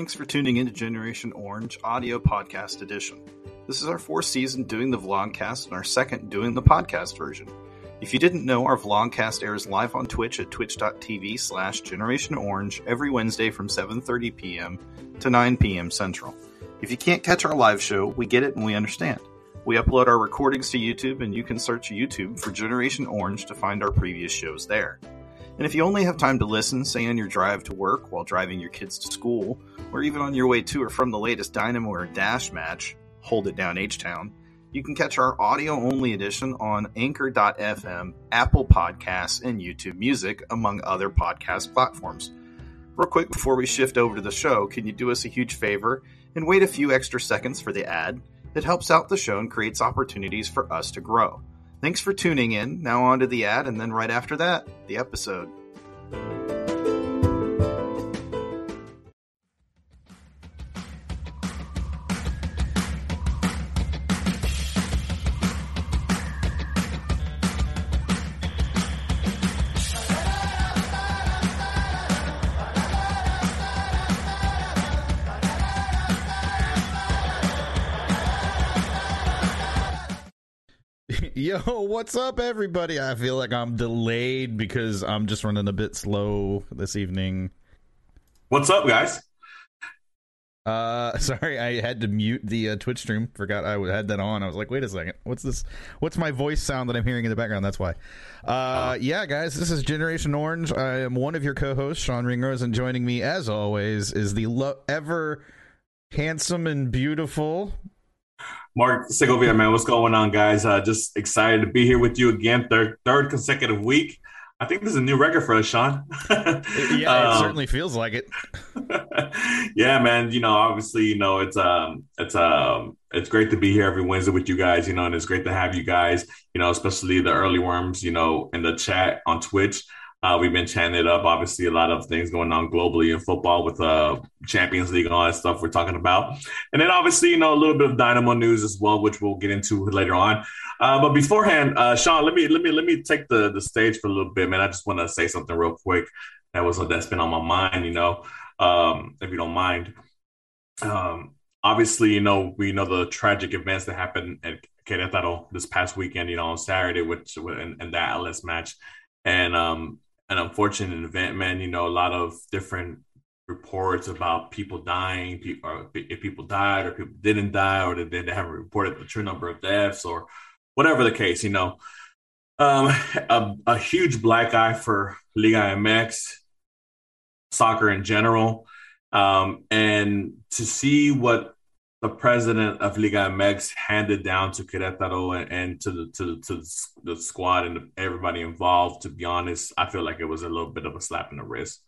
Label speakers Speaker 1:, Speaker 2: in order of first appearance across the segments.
Speaker 1: Thanks for tuning in to Generation Orange Audio Podcast Edition. This is our fourth season doing the vlogcast and our second doing the podcast version. If you didn't know, our vlogcast airs live on Twitch at twitch.tv slash Generation Orange every Wednesday from 7.30 p.m. to 9 p.m. Central. If you can't catch our live show, we get it and we understand. We upload our recordings to YouTube and you can search YouTube for Generation Orange to find our previous shows there. And if you only have time to listen, say on your drive to work while driving your kids to school, or even on your way to or from the latest Dynamo or Dash match, Hold It Down H Town, you can catch our audio only edition on Anchor.fm, Apple Podcasts, and YouTube Music, among other podcast platforms. Real quick before we shift over to the show, can you do us a huge favor and wait a few extra seconds for the ad? It helps out the show and creates opportunities for us to grow. Thanks for tuning in. Now, on to the ad, and then right after that, the episode.
Speaker 2: Yo, what's up, everybody? I feel like I'm delayed because I'm just running a bit slow this evening.
Speaker 3: What's up, guys?
Speaker 2: Uh, sorry, I had to mute the uh, Twitch stream. Forgot I had that on. I was like, wait a second, what's this? What's my voice sound that I'm hearing in the background? That's why. Uh, yeah, guys, this is Generation Orange. I am one of your co-hosts, Sean Ringrose, and joining me, as always, is the lo- ever handsome and beautiful
Speaker 3: Mark Segovia, man, what's going on, guys? Uh, just excited to be here with you again, third third consecutive week. I think this is a new record for us, Sean.
Speaker 2: yeah, it um, certainly feels like it.
Speaker 3: yeah, man. You know, obviously, you know, it's um, it's um, it's great to be here every Wednesday with you guys. You know, and it's great to have you guys. You know, especially the early worms. You know, in the chat on Twitch. Uh, we've been chanting it up. Obviously, a lot of things going on globally in football with uh, Champions League and all that stuff we're talking about. And then, obviously, you know, a little bit of Dynamo news as well, which we'll get into later on. Uh, but beforehand, uh, Sean, let me let me let me take the the stage for a little bit, man. I just want to say something real quick that was that's been on my mind. You know, um, if you don't mind. Um, obviously, you know, we know the tragic events that happened at Querétaro this past weekend. You know, on Saturday, which in that Atlas match. And um, an unfortunate event, man. You know, a lot of different reports about people dying, or if people died or people didn't die, or they, they haven't reported the true number of deaths, or whatever the case. You know, um, a, a huge black eye for Liga MX, soccer in general, um, and to see what the president of Liga MX handed down to Querétaro and, and to the to, to the squad and everybody involved. To be honest, I feel like it was a little bit of a slap in the wrist.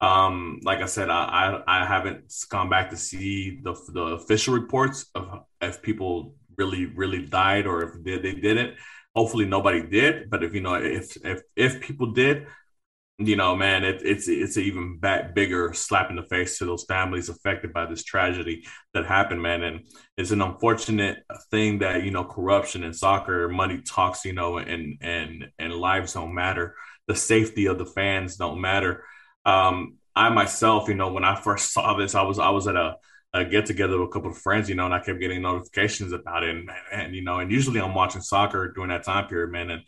Speaker 3: Um, like I said, I, I, I haven't gone back to see the the official reports of if people really really died or if they, they didn't. Hopefully nobody did, but if you know if if if people did, you know, man, it, it's it's even back, bigger slap in the face to those families affected by this tragedy that happened, man. And it's an unfortunate thing that you know corruption in soccer, money talks, you know, and and and lives don't matter. The safety of the fans don't matter. Um, I myself, you know, when I first saw this, I was I was at a, a get together with a couple of friends, you know, and I kept getting notifications about it, and, and you know, and usually I'm watching soccer during that time period, man, and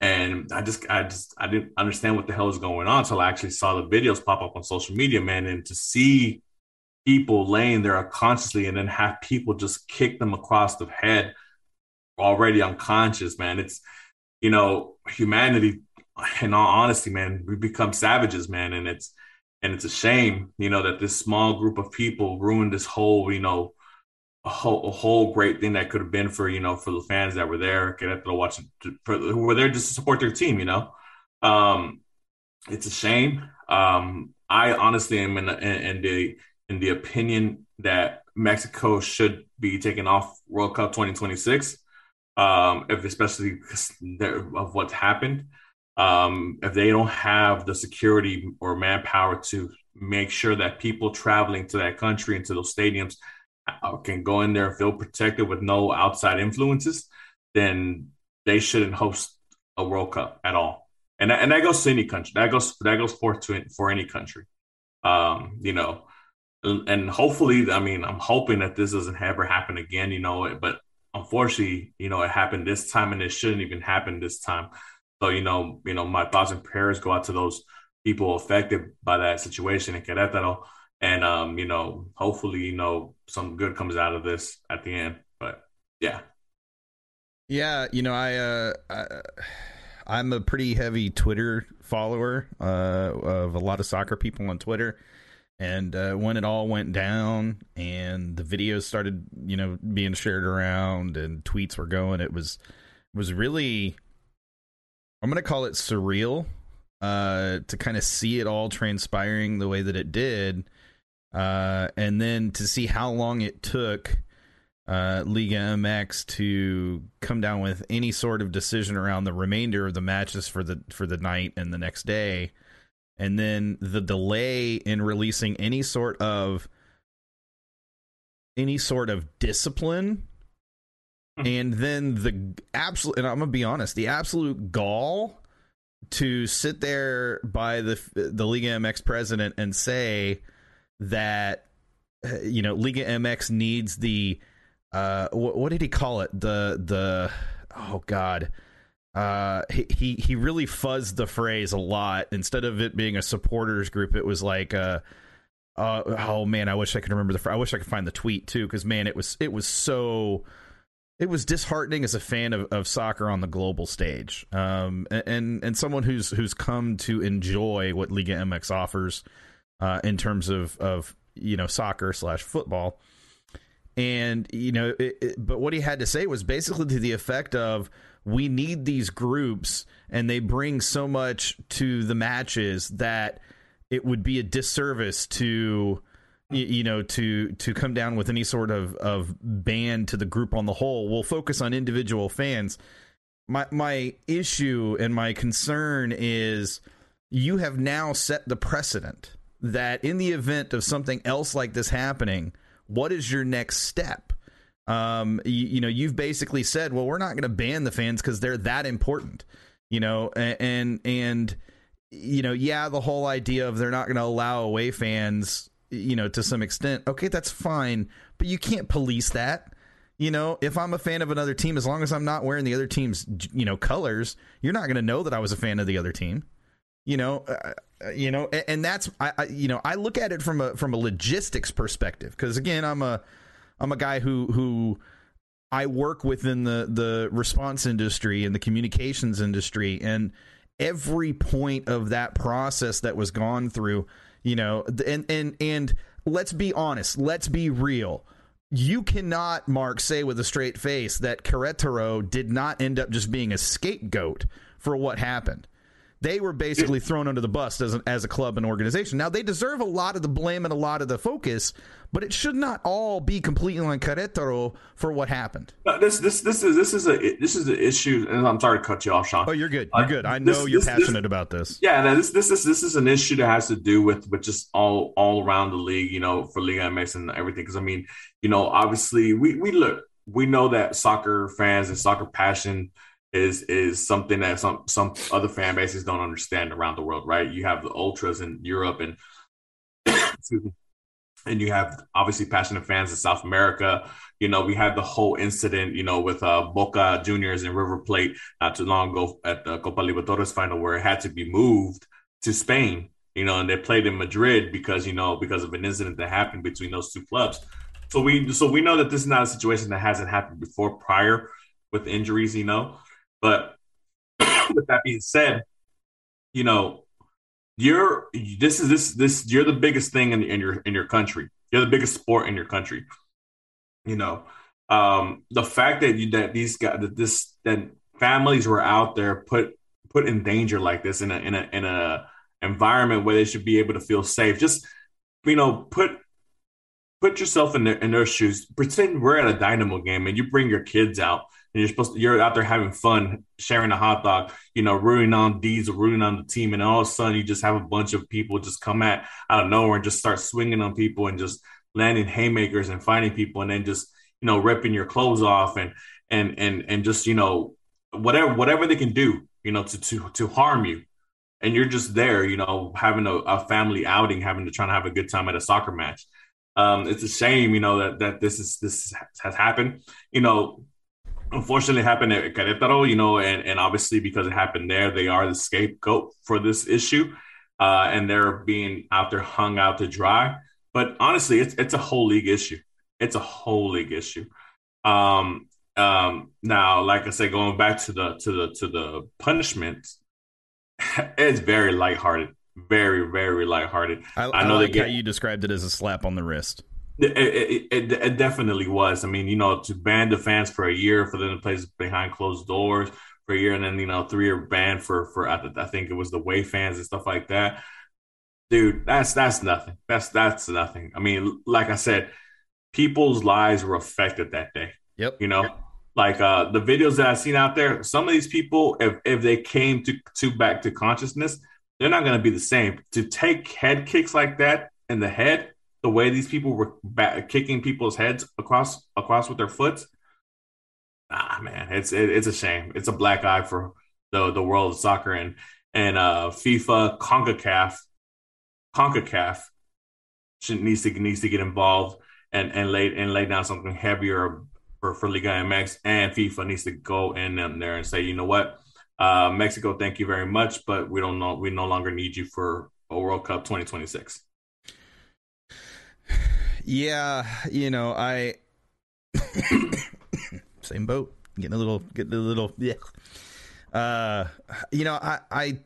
Speaker 3: and I just, I just, I didn't understand what the hell was going on until I actually saw the videos pop up on social media, man. And to see people laying there unconsciously and then have people just kick them across the head already unconscious, man. It's, you know, humanity, in all honesty, man, we become savages, man. And it's, and it's a shame, you know, that this small group of people ruined this whole, you know, a whole, a whole great thing that could have been for you know for the fans that were there, Querétaro watching, for, who were there just to support their team. You know, um, it's a shame. Um, I honestly am in, in, in, the in the opinion that Mexico should be taking off World Cup 2026, um, if especially of what's happened. Um, if they don't have the security or manpower to make sure that people traveling to that country and to those stadiums can go in there and feel protected with no outside influences, then they shouldn't host a World Cup at all. And that, and that goes to any country. That goes that goes for to for any country. Um, you know, and hopefully, I mean, I'm hoping that this doesn't ever happen again, you know, but unfortunately, you know, it happened this time and it shouldn't even happen this time. So, you know, you know, my thoughts and prayers go out to those people affected by that situation in Querétaro. And um, you know, hopefully, you know, some good comes out of this at the end. But yeah.
Speaker 2: Yeah, you know, I uh I, am a pretty heavy Twitter follower uh, of a lot of soccer people on Twitter. And uh, when it all went down and the videos started, you know, being shared around and tweets were going, it was was really I'm going to call it surreal uh, to kind of see it all transpiring the way that it did, uh, and then to see how long it took uh, Liga MX to come down with any sort of decision around the remainder of the matches for the for the night and the next day, and then the delay in releasing any sort of any sort of discipline hmm. and then the absolute and I'm gonna be honest, the absolute gall to sit there by the the Liga MX president and say that you know Liga MX needs the uh what, what did he call it? The the oh god. Uh he he really fuzzed the phrase a lot. Instead of it being a supporters group it was like uh uh, oh man, I wish I could remember the. I wish I could find the tweet too, because man, it was it was so it was disheartening as a fan of, of soccer on the global stage, um, and and someone who's who's come to enjoy what Liga MX offers uh, in terms of of you know soccer slash football, and you know, it, it, but what he had to say was basically to the effect of we need these groups, and they bring so much to the matches that it would be a disservice to you know to to come down with any sort of of ban to the group on the whole. We'll focus on individual fans. My my issue and my concern is you have now set the precedent that in the event of something else like this happening what is your next step um you, you know you've basically said well we're not going to ban the fans cuz they're that important you know and and you know yeah the whole idea of they're not going to allow away fans you know, to some extent, okay, that's fine, but you can't police that. You know, if I'm a fan of another team, as long as I'm not wearing the other team's, you know, colors, you're not going to know that I was a fan of the other team. You know, uh Uh, you know, and, and that's I, I, you know, I look at it from a from a logistics perspective because again, I'm a I'm a guy who who I work within the the response industry and the communications industry, and every point of that process that was gone through you know, and and and let's be honest, let's be real. You cannot, Mark, say with a straight face that Querétaro did not end up just being a scapegoat for what happened. They were basically thrown under the bus as, as a club and organization. Now, they deserve a lot of the blame and a lot of the focus, but it should not all be completely on Querétaro for what happened.
Speaker 3: No, this this this is this is a this is an issue, and I'm sorry to cut you off, Sean.
Speaker 2: Oh, you're good. You're uh, good. I know this, you're this, passionate this, about this.
Speaker 3: Yeah, no, this this is this is an issue that has to do with with just all all around the league, you know, for Liga MX and everything. Because I mean, you know, obviously we we look we know that soccer fans and soccer passion is is something that some some other fan bases don't understand around the world, right? You have the ultras in Europe and and you have obviously passionate fans in South America. You know, we had the whole incident, you know, with uh, Boca Juniors and River Plate not too long ago at the Copa Libertadores final, where it had to be moved to Spain. You know, and they played in Madrid because you know because of an incident that happened between those two clubs. So we so we know that this is not a situation that hasn't happened before prior with injuries. You know, but with that being said, you know, you're this is this this you're the biggest thing in, in your in your country. You're the biggest sport in your country. You know, um, the fact that you that these guys that this that families were out there put put in danger like this in a in a in a environment where they should be able to feel safe. Just you know, put put yourself in their in their shoes. Pretend we're at a dynamo game and you bring your kids out you're supposed to, you're out there having fun, sharing a hot dog, you know, rooting on Diesel, rooting on the team, and all of a sudden you just have a bunch of people just come at out of nowhere and just start swinging on people and just landing haymakers and fighting people, and then just you know ripping your clothes off and and and and just you know whatever whatever they can do, you know, to to to harm you, and you're just there, you know, having a, a family outing, having to try to have a good time at a soccer match. Um, it's a shame, you know, that that this is this has happened. You know, unfortunately happened at Querétaro, you know, and, and obviously because it happened there, they are the scapegoat for this issue. Uh, and they're being out there hung out to dry. But honestly, it's it's a whole league issue. It's a whole league issue. Um, um, now, like I said, going back to the to the to the punishment, it's very lighthearted, very very lighthearted.
Speaker 2: I, I know I like get, how you described it as a slap on the wrist.
Speaker 3: It, it, it, it, definitely was. I mean, you know, to ban the fans for a year for them to play behind closed doors for a year, and then you know, three year ban for for I think it was the way fans and stuff like that. Dude, that's that's nothing. That's that's nothing. I mean, like I said, people's lives were affected that day.
Speaker 2: Yep.
Speaker 3: You know, like uh the videos that I've seen out there, some of these people, if if they came to to back to consciousness, they're not going to be the same. To take head kicks like that in the head, the way these people were back, kicking people's heads across across with their foot, ah man, it's it, it's a shame. It's a black eye for the the world of soccer and and uh FIFA, CONCACAF, CONCACAF should, needs to needs to get involved and and lay and lay down something heavier for, for Liga MX and FIFA needs to go in there and say, you know what, uh, Mexico, thank you very much, but we don't know, we no longer need you for a World Cup 2026.
Speaker 2: Yeah, you know, I same boat, getting a little, getting a little, yeah. Uh, you know, I, I,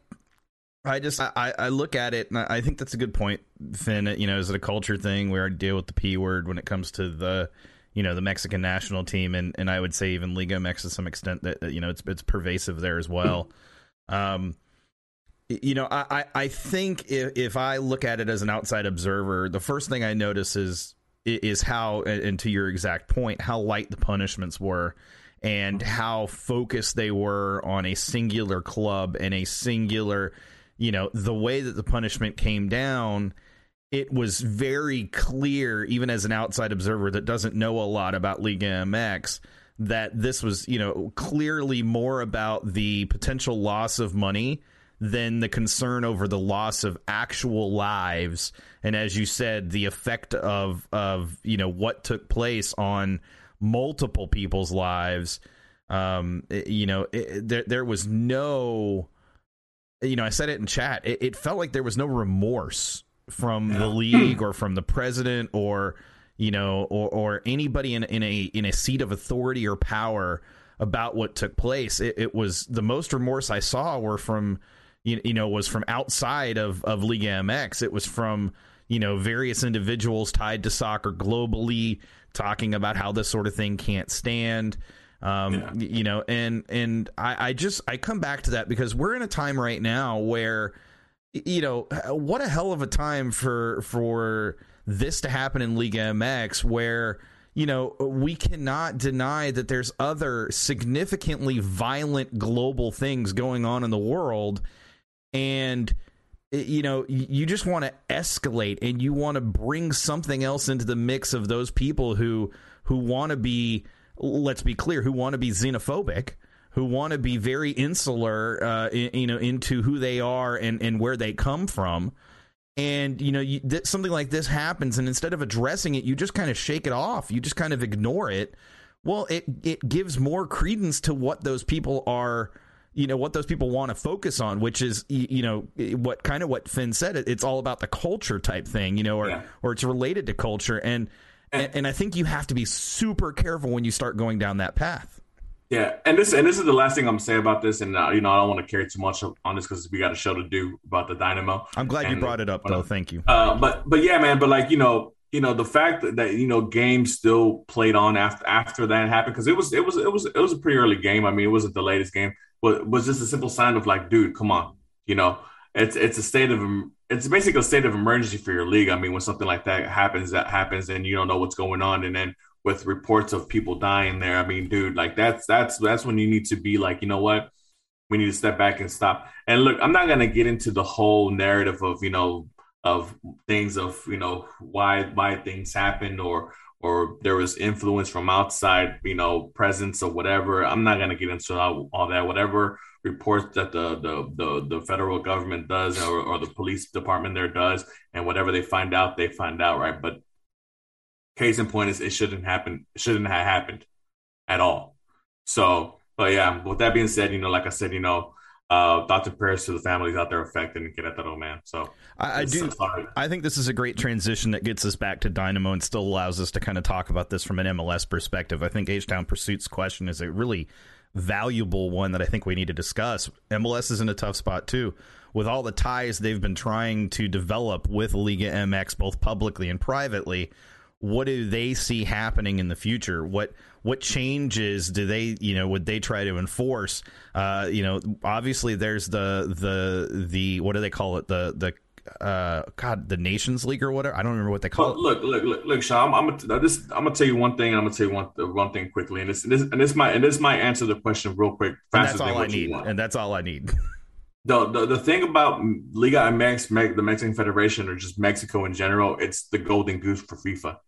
Speaker 2: I just I, I look at it and I think that's a good point, Finn. You know, is it a culture thing? We already deal with the p word when it comes to the you know the Mexican national team, and, and I would say even Liga MX to some extent that, you know it's it's pervasive there as well. Um, you know, I, I think if, if I look at it as an outside observer, the first thing I notice is is how, and to your exact point, how light the punishments were, and mm-hmm. how focused they were on a singular club and a singular, you know, the way that the punishment came down it was very clear, even as an outside observer that doesn't know a lot about Liga MX, that this was, you know, clearly more about the potential loss of money than the concern over the loss of actual lives. And as you said, the effect of of you know what took place on multiple people's lives. Um, you know, it, there there was no, you know, I said it in chat. It, it felt like there was no remorse from yeah. the league or from the president or you know or, or anybody in, in a in a seat of authority or power about what took place it, it was the most remorse i saw were from you, you know it was from outside of of Liga MX it was from you know various individuals tied to soccer globally talking about how this sort of thing can't stand. Um, yeah. you know and and I, I just i come back to that because we're in a time right now where you know, what a hell of a time for for this to happen in Liga MX where you know, we cannot deny that there's other significantly violent global things going on in the world and you know, you just want to escalate and you want to bring something else into the mix of those people who who want to be let's be clear, who want to be xenophobic who want to be very insular, uh, in, you know, into who they are and, and where they come from. And you know, you, th- something like this happens, and instead of addressing it, you just kind of shake it off. You just kind of ignore it. Well, it it gives more credence to what those people are you know what those people want to focus on which is you know what kind of what finn said it's all about the culture type thing you know or yeah. or it's related to culture and, and and i think you have to be super careful when you start going down that path
Speaker 3: yeah, and this and this is the last thing I'm gonna say about this, and uh, you know I don't want to carry too much on this because we got a show to do about the Dynamo.
Speaker 2: I'm glad
Speaker 3: and,
Speaker 2: you brought it up, though. Thank you.
Speaker 3: Uh, but but yeah, man. But like you know, you know the fact that, that you know games still played on after after that happened because it was it was it was it was a pretty early game. I mean, it wasn't the latest game, but was just a simple sign of like, dude, come on, you know, it's it's a state of it's basically a state of emergency for your league. I mean, when something like that happens, that happens, and you don't know what's going on, and then with reports of people dying there. I mean, dude, like that's that's that's when you need to be like, you know what? We need to step back and stop. And look, I'm not gonna get into the whole narrative of, you know, of things of, you know, why why things happened or or there was influence from outside, you know, presence or whatever. I'm not gonna get into all, all that. Whatever reports that the the the, the federal government does or, or the police department there does, and whatever they find out, they find out, right? But case in point is it shouldn't happen. It shouldn't have happened at all. So, but yeah, with that being said, you know, like I said, you know, uh, thoughts and prayers to the families out there affected and Querétaro, man. So
Speaker 2: I, I do. I think this is a great transition that gets us back to Dynamo and still allows us to kind of talk about this from an MLS perspective. I think H Town Pursuit's question is a really valuable one that I think we need to discuss. MLS is in a tough spot too. With all the ties they've been trying to develop with Liga MX, both publicly and privately, what do they see happening in the future? What what changes do they you know would they try to enforce? Uh, you know, obviously there's the the the what do they call it the the uh, God, the Nations League or whatever. I don't remember what they call
Speaker 3: it. Look, look, look, look, Sean. I'm, I'm gonna this. I'm gonna tell you one thing. I'm gonna tell you one one thing quickly, and this and this and this might and this might answer the question real quick.
Speaker 2: Faster and that's all I need. And that's all I need.
Speaker 3: The, the, the thing about Liga MX, the Mexican Federation, or just Mexico in general, it's the golden goose for FIFA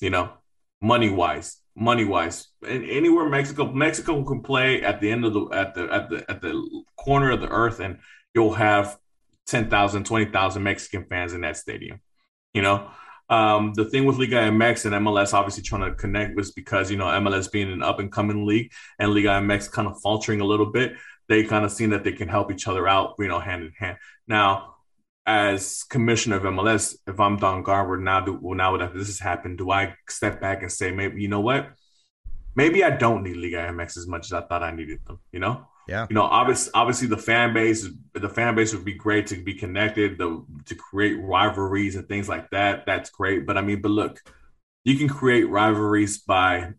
Speaker 3: you know, money wise, money wise. And anywhere Mexico, Mexico can play at the end of the at the at the at the corner of the earth, and you'll have 10,000, 20,000 Mexican fans in that stadium. You know, um, the thing with Liga MX and MLS obviously trying to connect was because you know MLS being an up and coming league and Liga MX kind of faltering a little bit. They kind of seen that they can help each other out, you know, hand in hand. Now, as commissioner of MLS, if I'm Don Garber now, do, well, now that this has happened, do I step back and say, maybe you know what? Maybe I don't need Liga MX as much as I thought I needed them. You know?
Speaker 2: Yeah.
Speaker 3: You know, obviously, obviously the fan base, the fan base would be great to be connected, the, to create rivalries and things like that. That's great. But I mean, but look, you can create rivalries by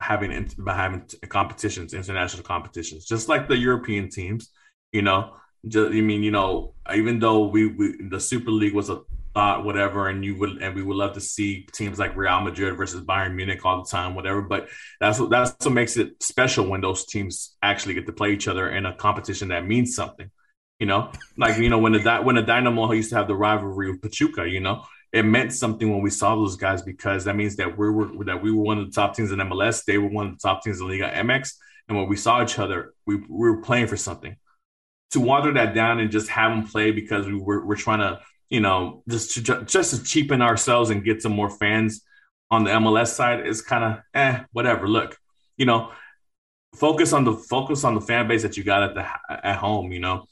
Speaker 3: having by having competitions, international competitions, just like the European teams. You know, just, I mean, you know, even though we, we the Super League was a thought, whatever, and you would and we would love to see teams like Real Madrid versus Bayern Munich all the time, whatever. But that's what that's what makes it special when those teams actually get to play each other in a competition that means something. You know, like you know when the when the Dynamo used to have the rivalry with Pachuca, you know, it meant something when we saw those guys because that means that we were that we were one of the top teams in MLS, they were one of the top teams in Liga MX, and when we saw each other, we, we were playing for something to water that down and just have them play because we were, we're trying to, you know, just to, just to cheapen ourselves and get some more fans on the MLS side is kind of eh, whatever. Look, you know, focus on the focus on the fan base that you got at the at home. You know,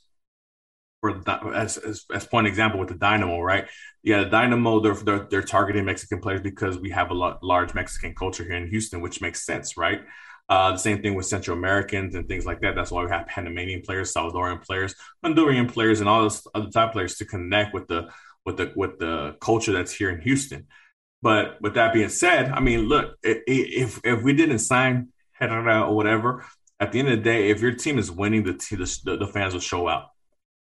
Speaker 3: for as, as as point example with the Dynamo, right? Yeah, the Dynamo they're they're, they're targeting Mexican players because we have a lot, large Mexican culture here in Houston, which makes sense, right? Uh, the same thing with Central Americans and things like that. That's why we have Panamanian players, Salvadorian players, Honduran players, and all those other type players to connect with the with the with the culture that's here in Houston. But with that being said, I mean, look, if if we didn't sign Herrera or whatever, at the end of the day, if your team is winning, the the, the fans will show out.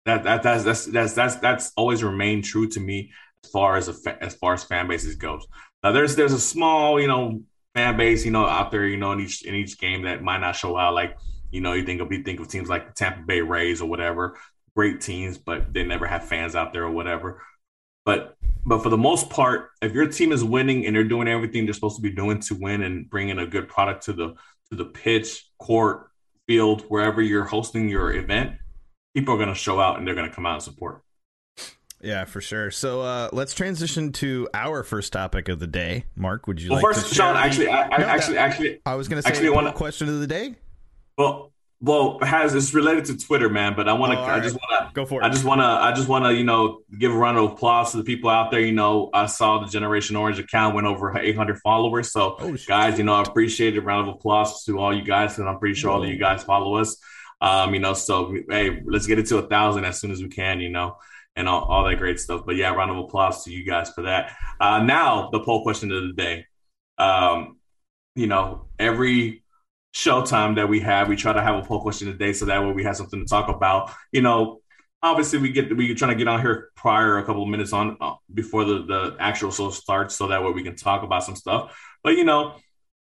Speaker 3: That, that that's that's that's that's that's always remained true to me as far as a, as far as fan bases goes. Now there's there's a small you know fan base, you know, out there, you know, in each in each game that might not show out. Like, you know, you think of you think of teams like the Tampa Bay Rays or whatever, great teams, but they never have fans out there or whatever. But but for the most part, if your team is winning and they're doing everything they're supposed to be doing to win and bringing a good product to the to the pitch, court, field, wherever you're hosting your event, people are going to show out and they're going to come out and support.
Speaker 2: Yeah, for sure. So uh, let's transition to our first topic of the day. Mark, would you
Speaker 3: well,
Speaker 2: like
Speaker 3: first, to Sean, actually, I, I no, actually, that, actually,
Speaker 2: I was going to say actually, one question of the day.
Speaker 3: Well, well, has it's related to Twitter, man. But I want to, oh, I just want to
Speaker 2: go for it.
Speaker 3: I just want to, I just want to, you know, give a round of applause to the people out there. You know, I saw the Generation Orange account went over 800 followers. So, oh, guys, you know, I appreciate a round of applause to all you guys, and I'm pretty sure all of you guys follow us. Um, you know, so hey, let's get it to a thousand as soon as we can. You know and all, all that great stuff. But yeah, round of applause to you guys for that. Uh, now, the poll question of the day. Um, you know, every show time that we have, we try to have a poll question today so that way we have something to talk about. You know, obviously we get we trying to get on here prior a couple of minutes on uh, before the the actual show starts so that way we can talk about some stuff. But you know,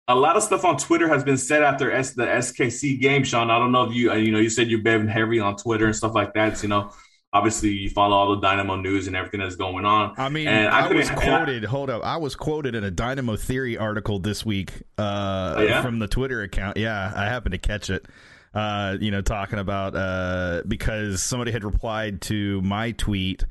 Speaker 3: a lot of stuff on Twitter has been said after S- the SKC game, Sean. I don't know if you you know you said you're been heavy on Twitter and stuff like that. You know, obviously you follow all the Dynamo news and everything that's going on.
Speaker 2: I mean, and I, I was quoted. I, hold up, I was quoted in a Dynamo Theory article this week uh, oh, yeah? from the Twitter account. Yeah, I happened to catch it. Uh, you know, talking about uh, because somebody had replied to my tweet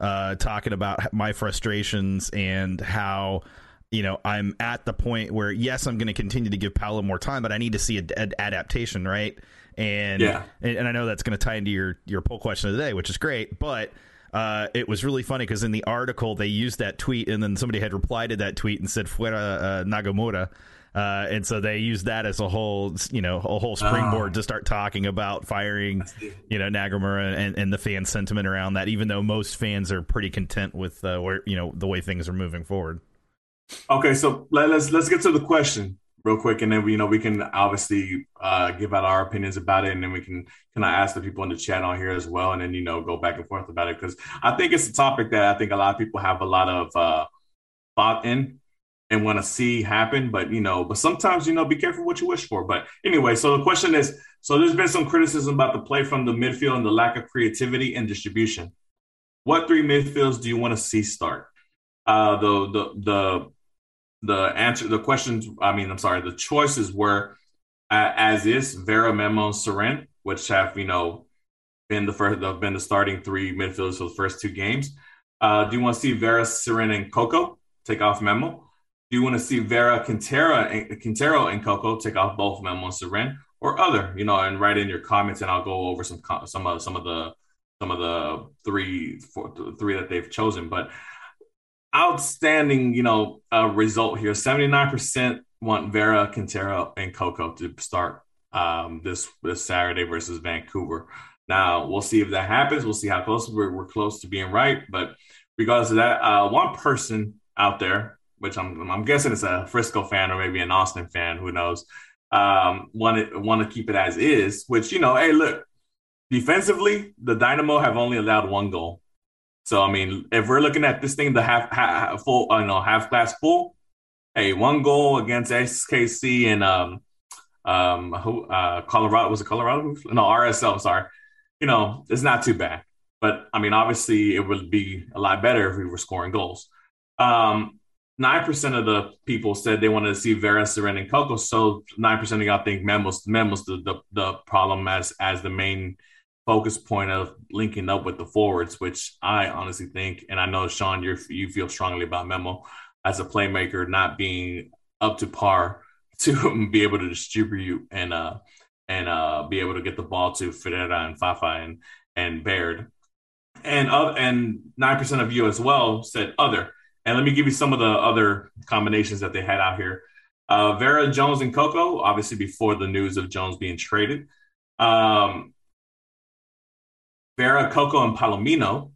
Speaker 2: uh, talking about my frustrations and how you know, I'm at the point where yes, I'm going to continue to give Paulo more time, but I need to see an adaptation, right? And,
Speaker 3: yeah.
Speaker 2: and I know that's going to tie into your your poll question of the day, which is great, but uh, it was really funny because in the article they used that tweet, and then somebody had replied to that tweet and said "fuera uh, Nagamura." Uh, and so they used that as a whole, you know, a whole springboard oh. to start talking about firing, you know, Nagamura and, and the fan sentiment around that. Even though most fans are pretty content with uh, where you know the way things are moving forward.
Speaker 3: Okay, so let, us let's get to the question real quick, and then we, you know we can obviously uh, give out our opinions about it, and then we can kind of ask the people in the chat on here as well, and then you know go back and forth about it because I think it's a topic that I think a lot of people have a lot of uh, thought in and want to see happen, but you know, but sometimes you know, be careful what you wish for. But anyway, so the question is, so there's been some criticism about the play from the midfield and the lack of creativity and distribution. What three midfields do you want to see start? Uh, the the the the answer, the questions. I mean, I'm sorry, the choices were uh, as is Vera, Memo, Cerén, which have you know been the first, have been the starting three midfielders for the first two games. Uh, do you want to see Vera, Cerén, and Coco take off Memo? Do you want to see Vera, Quintero, and Quintero, and Coco take off both Memo and Cerén, or other? You know, and write in your comments, and I'll go over some some of some of the some of the three four, three that they've chosen. But outstanding, you know, uh, result here. Seventy nine percent want Vera, Quintero, and Coco to start um, this this Saturday versus Vancouver. Now we'll see if that happens. We'll see how close we're, we're close to being right. But regardless of that, uh, one person out there, which I'm I'm guessing it's a Frisco fan or maybe an Austin fan, who knows, um, want want to keep it as is. Which you know, hey, look, defensively, the Dynamo have only allowed one goal. So I mean, if we're looking at this thing, the half, half full, uh, you know, half glass full, hey, one goal against SKC and um, um, who, uh, Colorado was it Colorado? No, RSL. Sorry, you know, it's not too bad. But I mean, obviously, it would be a lot better if we were scoring goals. Um, nine percent of the people said they wanted to see Vera, Cerén, and Coco. So nine percent of y'all think Memo's Memo's the, the the problem as as the main focus point of linking up with the forwards, which I honestly think, and I know Sean, you you feel strongly about Memo as a playmaker not being up to par to be able to distribute and uh and uh be able to get the ball to Ferreira and Fafa and and Baird. And uh, and nine percent of you as well said other. And let me give you some of the other combinations that they had out here. Uh, Vera Jones and Coco, obviously before the news of Jones being traded. Um, Vera, Coco, and Palomino,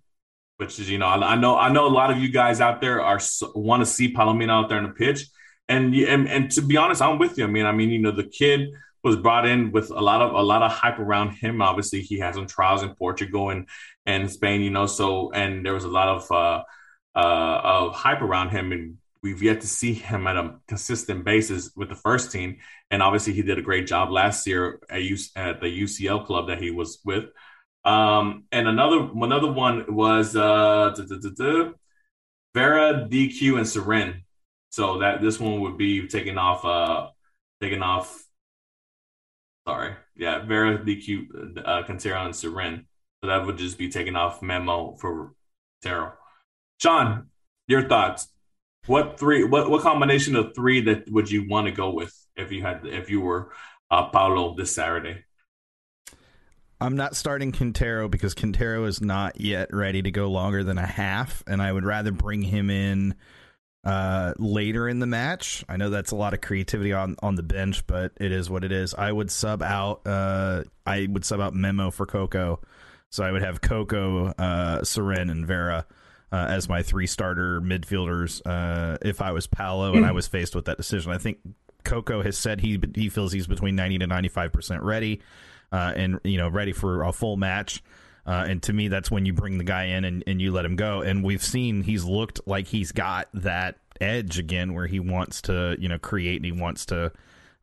Speaker 3: which is you know I, I, know I know a lot of you guys out there are want to see Palomino out there in the pitch, and, and and to be honest, I'm with you. I mean, I mean, you know, the kid was brought in with a lot of a lot of hype around him. Obviously, he has some trials in Portugal and and Spain, you know. So and there was a lot of uh, uh, of hype around him, and we've yet to see him at a consistent basis with the first team. And obviously, he did a great job last year at, U- at the UCL club that he was with. Um, and another another one was uh, Vera, DQ, and Cerén. So that this one would be taking off, uh, taking off. Sorry, yeah, Vera, DQ, uh, and Cerén. So that would just be taking off Memo for Taro. Sean, your thoughts? What three? What what combination of three that would you want to go with if you had if you were uh, Paulo this Saturday?
Speaker 2: I'm not starting Quintero because Quintero is not yet ready to go longer than a half, and I would rather bring him in uh, later in the match. I know that's a lot of creativity on on the bench, but it is what it is. I would sub out. Uh, I would sub out Memo for Coco, so I would have Coco, uh, Cerén, and Vera. Uh, as my three starter midfielders, uh, if I was Paulo and I was faced with that decision, I think Coco has said he he feels he's between ninety to ninety five percent ready uh, and you know ready for a full match. Uh, and to me, that's when you bring the guy in and, and you let him go. And we've seen he's looked like he's got that edge again, where he wants to you know create and he wants to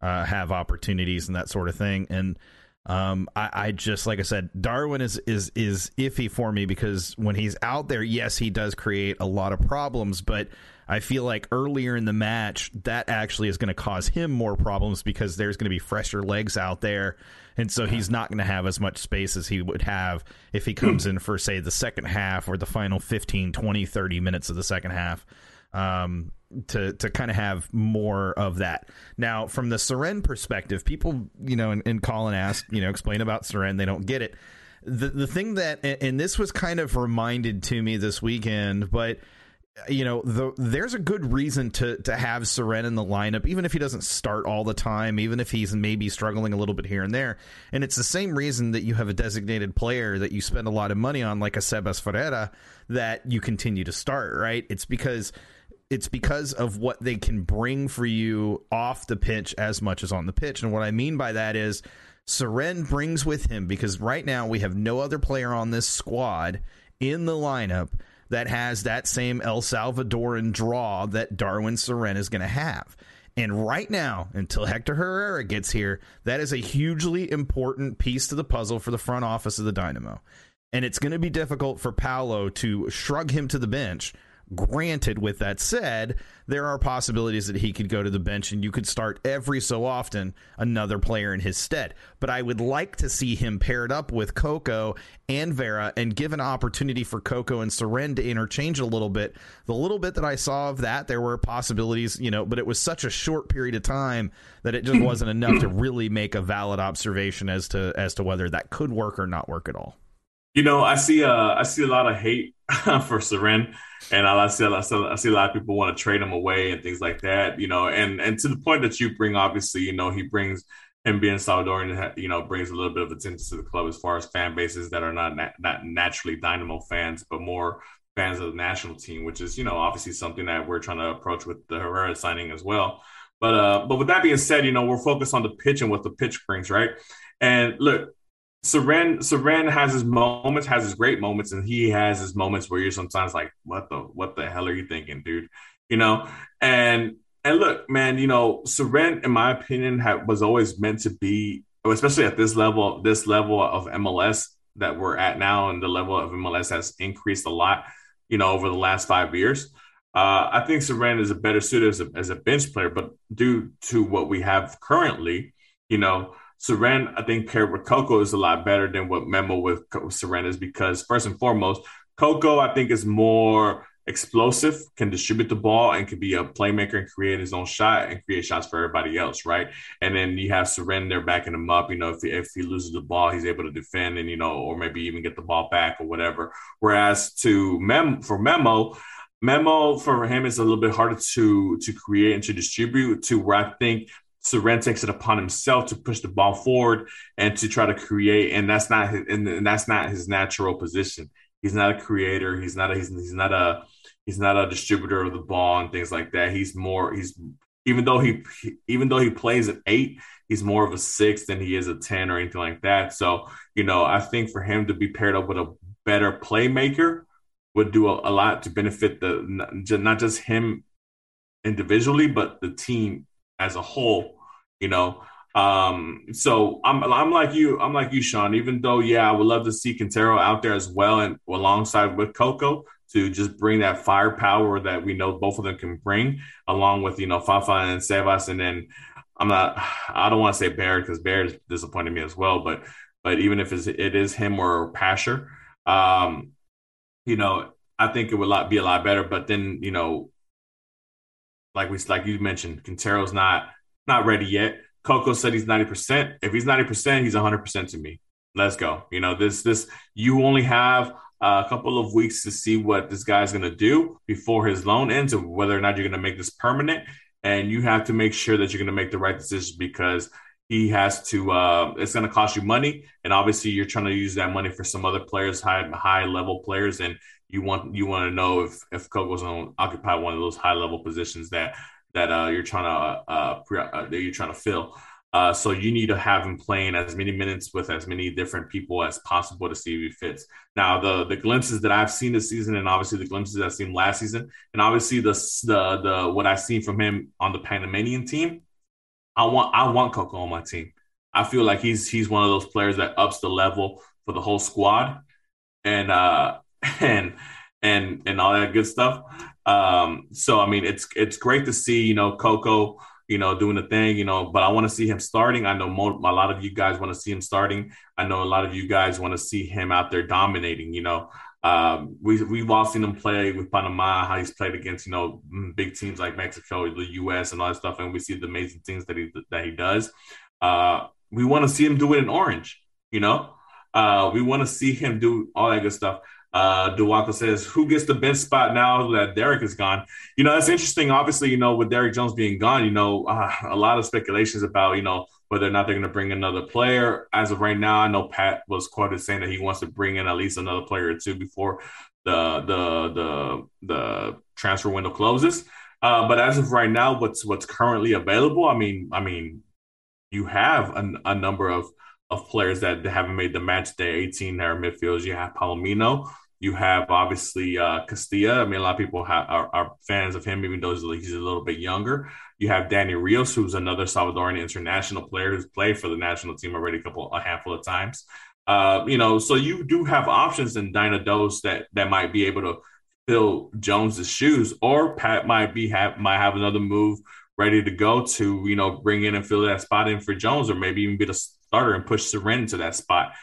Speaker 2: uh, have opportunities and that sort of thing. And um, I, I, just like I said, Darwin is is is iffy for me because when he's out there, yes, he does create a lot of problems, but I feel like earlier in the match that actually is going to cause him more problems because there's going to be fresher legs out there and so he's not going to have as much space as he would have if he comes in for say the second half or the final 15 20 30 minutes of the second half um, to to kind of have more of that. Now, from the Cerén perspective, people, you know, and, and Colin asked, you know, explain about Cerén. They don't get it. The the thing that, and this was kind of reminded to me this weekend, but you know, the, there's a good reason to to have Cerén in the lineup, even if he doesn't start all the time, even if he's maybe struggling a little bit here and there. And it's the same reason that you have a designated player that you spend a lot of money on, like a Sebas Ferreira, that you continue to start. Right? It's because it's because of what they can bring for you off the pitch as much as on the pitch. And what I mean by that is Cerén brings with him because right now we have no other player on this squad in the lineup that has that same El Salvadoran draw that Darwin Cerén is going to have. And right now, until Hector Herrera gets here, that is a hugely important piece to the puzzle for the front office of the Dynamo. And it's going to be difficult for Paulo to shrug him to the bench Granted, with that said, there are possibilities that he could go to the bench and you could start every so often another player in his stead. But I would like to see him paired up with Coco and Vera and give an opportunity for Coco and Cerén to interchange a little bit. The little bit that I saw of that, there were possibilities, you know, but it was such a short period of time that it just wasn't enough to really make a valid observation as to as to whether that could work or not work at all.
Speaker 3: You know, I see uh I see a lot of hate for Cerén and I see, I see, I see a lot of people want to trade him away and things like that, you know. And and to the point that you bring, obviously, you know, he brings him being Salvadorian, you know, brings a little bit of attention to the club as far as fan bases that are not na- not naturally Dynamo fans, but more fans of the national team, which is you know obviously something that we're trying to approach with the Herrera signing as well. But uh, but with that being said, you know, we're focused on the pitch and what the pitch brings, right? And look, Cerén Cerén has his moments, has his great moments, and he has his moments where you're sometimes like, what the what the hell are you thinking, dude? You know, and and look, man, you know, Cerén, in my opinion, have, was always meant to be, especially at this level, this level of MLS that we're at now, and the level of MLS has increased a lot, you know, over the last five years. Uh, I think Cerén is a better suited as a, as a bench player, but due to what we have currently, you know, Cerén, I think paired with Coco is a lot better than what Memo with Cerén is because first and foremost, Coco I think is more explosive, can distribute the ball and can be a playmaker and create his own shot and create shots for everybody else, right? And then you have Cerén there backing him up. You know, if he, if he loses the ball, he's able to defend and you know, or maybe even get the ball back or whatever. Whereas to Mem for Memo, Memo for him is a little bit harder to to create and to distribute to where I think Cerén takes it upon himself to push the ball forward and to try to create, and that's not his, and that's not his natural position. He's not a creator. He's not a he's, he's not a he's not a distributor of the ball and things like that. He's more he's even though he even though he plays at eight, he's more of a six than he is a ten or anything like that. So you know, I think for him to be paired up with a better playmaker would do a, a lot to benefit the not just him individually, but the team as a whole, you know. Um, so I'm I'm like you, I'm like you, Sean. Even though, yeah, I would love to see Quintero out there as well and alongside with Coco to just bring that firepower that we know both of them can bring, along with you know Fafa and Sebas, and then I'm not, I don't want to say Baird because Baird disappointed me as well, but but even if it's, it is him or Pasher, um, you know, I think it would be a lot better. But then you know, like we like you mentioned, Quintero's not not ready yet. Coco said he's 90%. If he's 90%, he's 100% to me. Let's go. You know, this this you only have a couple of weeks to see what this guy's going to do before his loan ends and whether or not you're going to make this permanent and you have to make sure that you're going to make the right decision because he has to uh, it's going to cost you money and obviously you're trying to use that money for some other players high high level players and you want you want to know if if Coco's going to occupy one of those high level positions that that uh, you're trying to uh, pre- uh, that you're trying to fill. Uh, so you need to have him playing as many minutes with as many different people as possible to see if he fits. Now, the the glimpses that I've seen this season, and obviously the glimpses I've seen last season, and obviously the the the what I've seen from him on the Panamanian team, I want I want Coco on my team. I feel like he's he's one of those players that ups the level for the whole squad, and uh, and and and all that good stuff. Um, so I mean, it's it's great to see you know Coco you know doing the thing you know, but I want to see him starting. I know a lot of you guys want to see him starting. I know a lot of you guys want to see him out there dominating. You know, Um, we we've all seen him play with Panama, how he's played against you know big teams like Mexico, the U.S. and all that stuff, and we see the amazing things that he that he does. Uh, we want to see him do it in orange, you know. Uh, we want to see him do all that good stuff. Uh, Duwaka says, "Who gets the bench spot now that Derrick is gone?" You know, that's interesting. Obviously, you know, with Derrick Jones being gone, you know, uh, a lot of speculations about you know whether or not they're going to bring another player. As of right now, I know Pat was quoted saying that he wants to bring in at least another player or two before the the the the transfer window closes. Uh, but as of right now, what's what's currently available? I mean, I mean, you have a, a number of of players that haven't made the match day. 18 there midfielders. You have Palomino. You have obviously uh, Castilla. I mean, a lot of people are, are, fans of him, even though he's a little bit younger. You have Danny Rios, who's another Salvadoran international player who's played for the national team already a couple, a handful of times. Uh, you know, so you do have options in Dyna Dose that that might be able to fill Jones's shoes, or Pat might be have might have another move ready to go to you know bring in and fill that spot in for Jones, or maybe even be the starter and push Cerén to that spot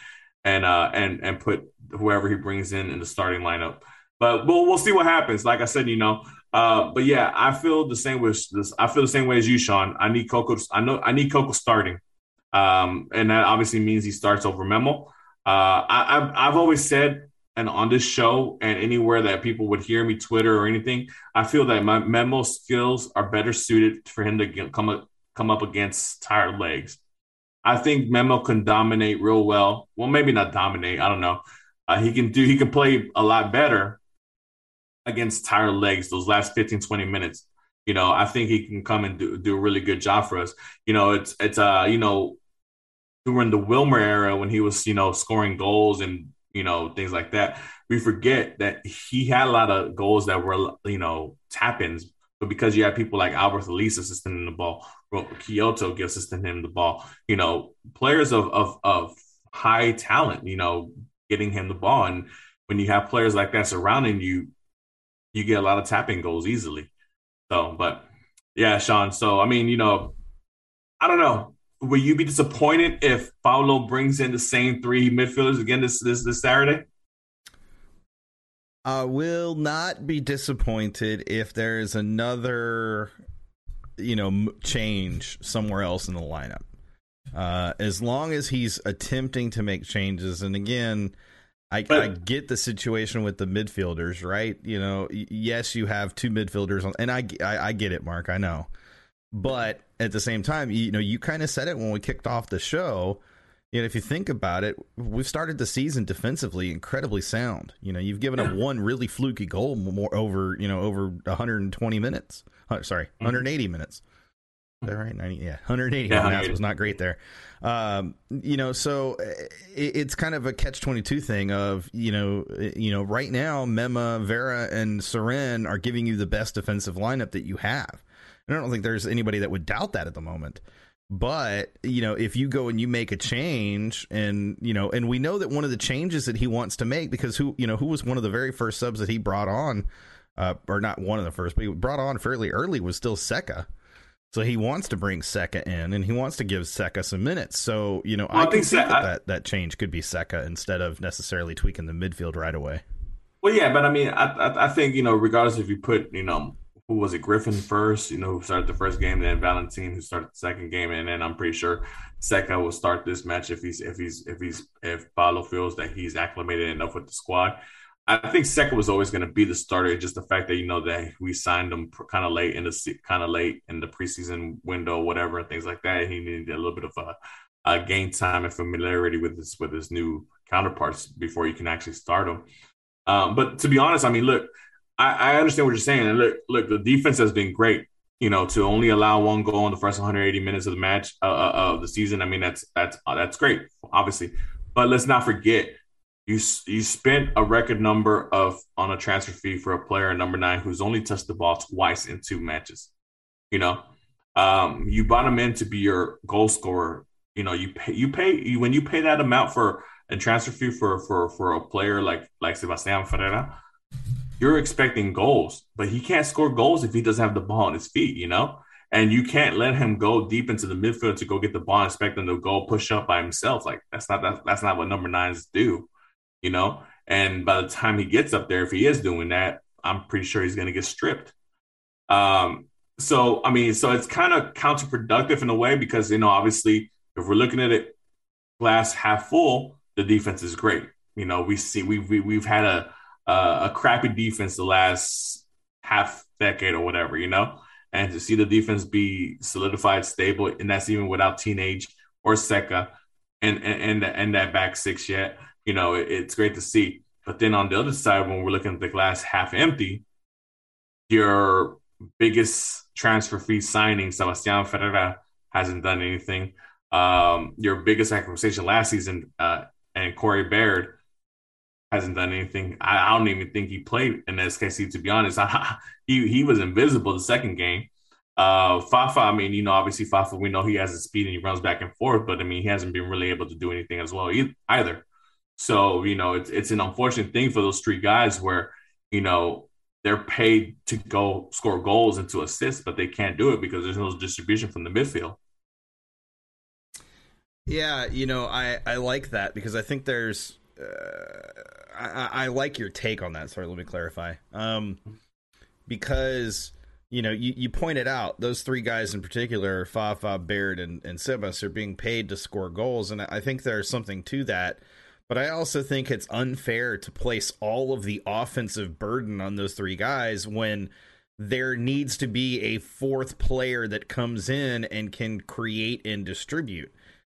Speaker 3: and uh and and put whoever he brings in in the starting lineup. But we'll we'll see what happens. Like I said, you know, uh, but yeah, I feel the same with this. I feel the same way as you, Sean. I need Coco. I know I need Coco starting, um, and that obviously means he starts over Memo. Uh, I, have I've always said, and on this show and anywhere that people would hear me, Twitter or anything, I feel that my Memo skills are better suited for him to come up come up against tired legs. I think Memo can dominate real well. Well, maybe not dominate. I don't know. Uh, he can do. He can play a lot better against tired legs those last 15, 20 minutes. You know, I think he can come and do, do a really good job for us. You know, it's it's uh, you know, during the Wilmer era when he was, you know, scoring goals and, you know, things like that, we forget that he had a lot of goals that were, you know, tap-ins, but because you had people like Alberth Elis assisting the ball, Quioto gives assisting him the ball, you know, players of of of high talent, you know, getting him the ball. And when you have players like that surrounding you, you get a lot of tapping goals easily. So, but yeah, Sean. So I mean, you know, I don't know. Will you be disappointed if Paulo brings in the same three midfielders again this this, this Saturday?
Speaker 2: I will not be disappointed if there is another, you know, change somewhere else in the lineup. Uh, as long as he's attempting to make changes, and again, I, but, I, get the situation with the midfielders, right? You know, yes, you have two midfielders, on, and I, I, I get it, Mark. I know, but at the same time, you know, you kind of said it when we kicked off the show. You know, if you think about it, we've started the season defensively incredibly sound. You know, you've given up one really fluky goal more over, you know, over 120 minutes. Uh, sorry, mm-hmm. 180 minutes. That right? 90, yeah, 180. Yeah, was not great there. Um, you know, so uh, it, it's kind of a catch 22 thing of, you know, uh, you know, right now, Memo, Vera, and Cerén are giving you the best defensive lineup that you have. And I don't think there's anybody that would doubt that at the moment. But, you know, if you go and you make a change and, you know, and we know that one of the changes that he wants to make because who, you know, who was one of the very first subs that he brought on, uh, or not one of the first, but he brought on fairly early was still Zeca so he wants to bring Zeca in, and he wants to give Zeca some minutes. So you know, well, I, I think, that, that that change could be Zeca instead of necessarily tweaking the midfield right away.
Speaker 3: Well, yeah, but I mean, I, I, I think you know, regardless if you put you know who was it Griffin first, you know, who started the first game, then Valentin who started the second game, and then I'm pretty sure Zeca will start this match if he's if he's if he's if Paulo feels that he's acclimated enough with the squad. I think Zeca was always going to be the starter. Just the fact that you know that we signed him kind of late in the kind of late in the preseason window, whatever, and things like that. He needed a little bit of a, a game time and familiarity with his with his new counterparts before you can actually start him. Um, but to be honest, I mean, look, I, I understand what you're saying, and look, look, the defense has been great. You know, to only allow one goal in the first 180 minutes of the match uh, uh, of the season. I mean, that's that's uh, that's great, obviously. But let's not forget you you spent a record number of on a transfer fee for a player number nine who's only touched the ball twice in two matches. You know, um, you bought him in to be your goal scorer. You know, you pay you pay you, when you pay that amount for a transfer fee for for for a player like like Sebastian Ferreira, you're expecting goals, but he can't score goals if he doesn't have the ball on his feet. You know. And you can't let him go deep into the midfield to go get the ball, and expect him to go push up by himself. Like that's not that, that's not what number nines do you know. And by the time he gets up there, if he is doing that, I'm pretty sure he's going to get stripped. Um, so I mean, so it's kind of counterproductive in a way because you know, obviously, if we're looking at it glass half full, the defense is great. You know, we see we've we, we have had a, a crappy defense the last half decade or whatever. You know, and to see the defense be solidified, stable, and that's even without teenage or Zeca and and and that back six yet. You know, it, it's great to see. But then on the other side, when we're looking at the glass half empty, your biggest transfer fee signing, Sebastian Ferreira, hasn't done anything. Um, your biggest acquisition last season, uh, and Corey Baird hasn't done anything. I, I, don't even think he played in SKC. To be honest, I, he he was invisible the second game. Uh, Fafa, I mean, you know, obviously Fafa, we know he has the speed and he runs back and forth, but I mean, he hasn't been really able to do anything as well either. So you know, it's it's an unfortunate thing for those three guys where you know they're paid to go score goals and to assist, but they can't do it because there's no distribution from the midfield.
Speaker 2: Yeah, you know, I I like that because I think there's uh, I, I like your take on that. Sorry, let me clarify. Um, because you know, you, you pointed out those three guys in particular, Fafa, Baird, and, and Sebas, are being paid to score goals. And I think there's something to that. But I also think it's unfair to place all of the offensive burden on those three guys when there needs to be a fourth player that comes in and can create and distribute.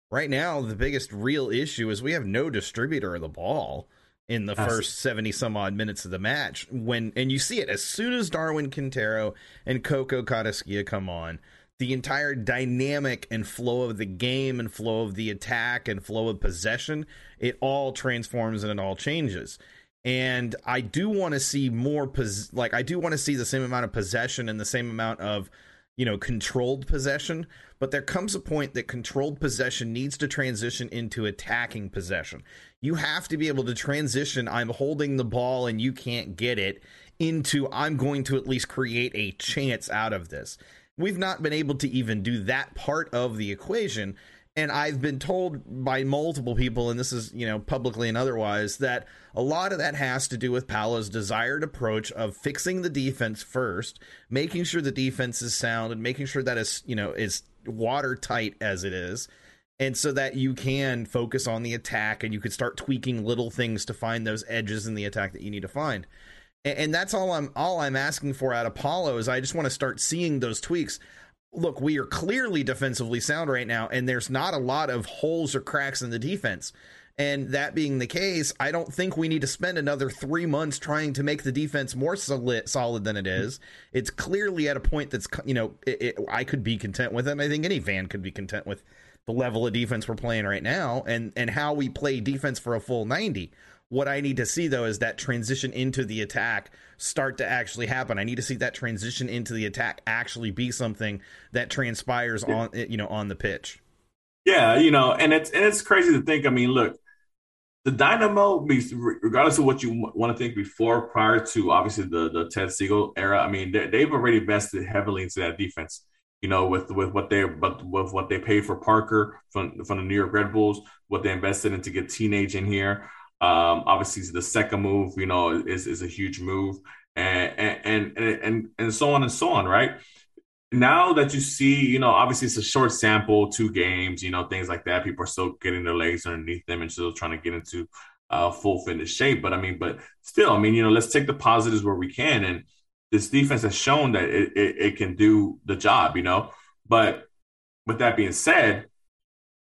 Speaker 2: Right now, the biggest real issue is we have no distributor of the ball in the first 70 some odd minutes of the match when and you see it as soon as Darwin Quintero and Coco Carrasquilla come on the entire dynamic and flow of the game and flow of the attack and flow of possession it all transforms and it all changes and I do want to see more pos- like I do want to see the same amount of possession and the same amount of you know controlled possession but there comes a point that controlled possession needs to transition into attacking possession. You have to be able to transition, I'm holding the ball and you can't get it, into I'm going to at least create a chance out of this. We've not been able to even do that part of the equation. And I've been told by multiple people, and this is, you know, publicly and otherwise, that a lot of that has to do with Paulo's desired approach of fixing the defense first, making sure the defense is sound, and making sure that is, you know, is watertight as it is and so that you can focus on the attack and you could start tweaking little things to find those edges in the attack that you need to find and, and that's all i'm all i'm asking for out of paulo is i just want to start seeing those tweaks look we are clearly defensively sound right now and there's not a lot of holes or cracks in the defense and that being the case, I don't think we need to spend another three months trying to make the defense more solid, solid than it mm-hmm. is. It's clearly at a point that's, you know, it, it, I could be content with it. And I think any fan could be content with the level of defense we're playing right now and, and how we play defense for a full 90. What I need to see though is that transition into the attack start to actually happen. I need to see that transition into the attack actually be something that transpires on eh, you know on the pitch.
Speaker 3: Yeah, you know, and it's and it's crazy to think. I mean, look, the Dynamo, regardless of what you want to think before, prior to obviously the the Ted Segal era, I mean, they've already invested heavily into that defense. You know, with with what they but with what they paid for Parker from from the New York Red Bulls, what they invested in to get teenage in here. Um, obviously, the second move, you know, is is a huge move, and and and and and so on and so on, right? now that you see, you know, obviously it's a short sample, two games, you know, things like that. People are still getting their legs underneath them and still trying to get into uh, full fitness shape. But I mean, but still, I mean, you know, let's take the positives where we can. And this defense has shown that it, it, it can do the job, you know. But with that being said,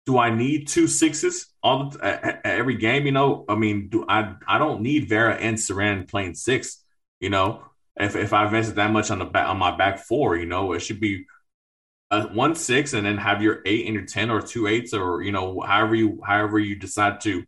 Speaker 3: do I need two sixes all the, at every game? You know, I mean, do I? I don't need Vera and Cerén playing six. You know, if if I invested that much on the back on my back four, you know, it should be a one six and then have your eight and your ten or two eights or you know however you however you decide to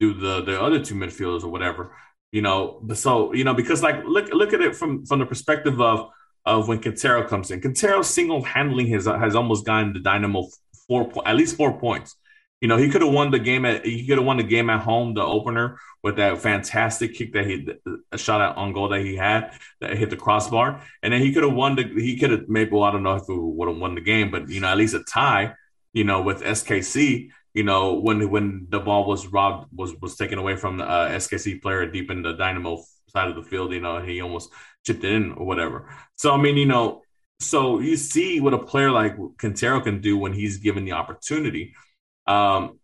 Speaker 3: do the the other two midfielders or whatever. You know, so you know because like look look at it from from the perspective of of when Quintero comes in. Quintero single handling has has almost gotten the Dynamo four at least four points. You know, he could have won the game at he could have won the game at home, the opener, with that fantastic kick that he a shot at on goal that he had that hit the crossbar, and then he could have won the he could have maybe well, I don't know if he would have won the game, but you know at least a tie, you know with SKC, you know, when when the ball was robbed was was taken away from the uh, SKC player deep in the Dynamo side of the field, you know, and he almost chipped it in or whatever. So I mean, you know, so you see what a player like Quintero can do when he's given the opportunity. Um,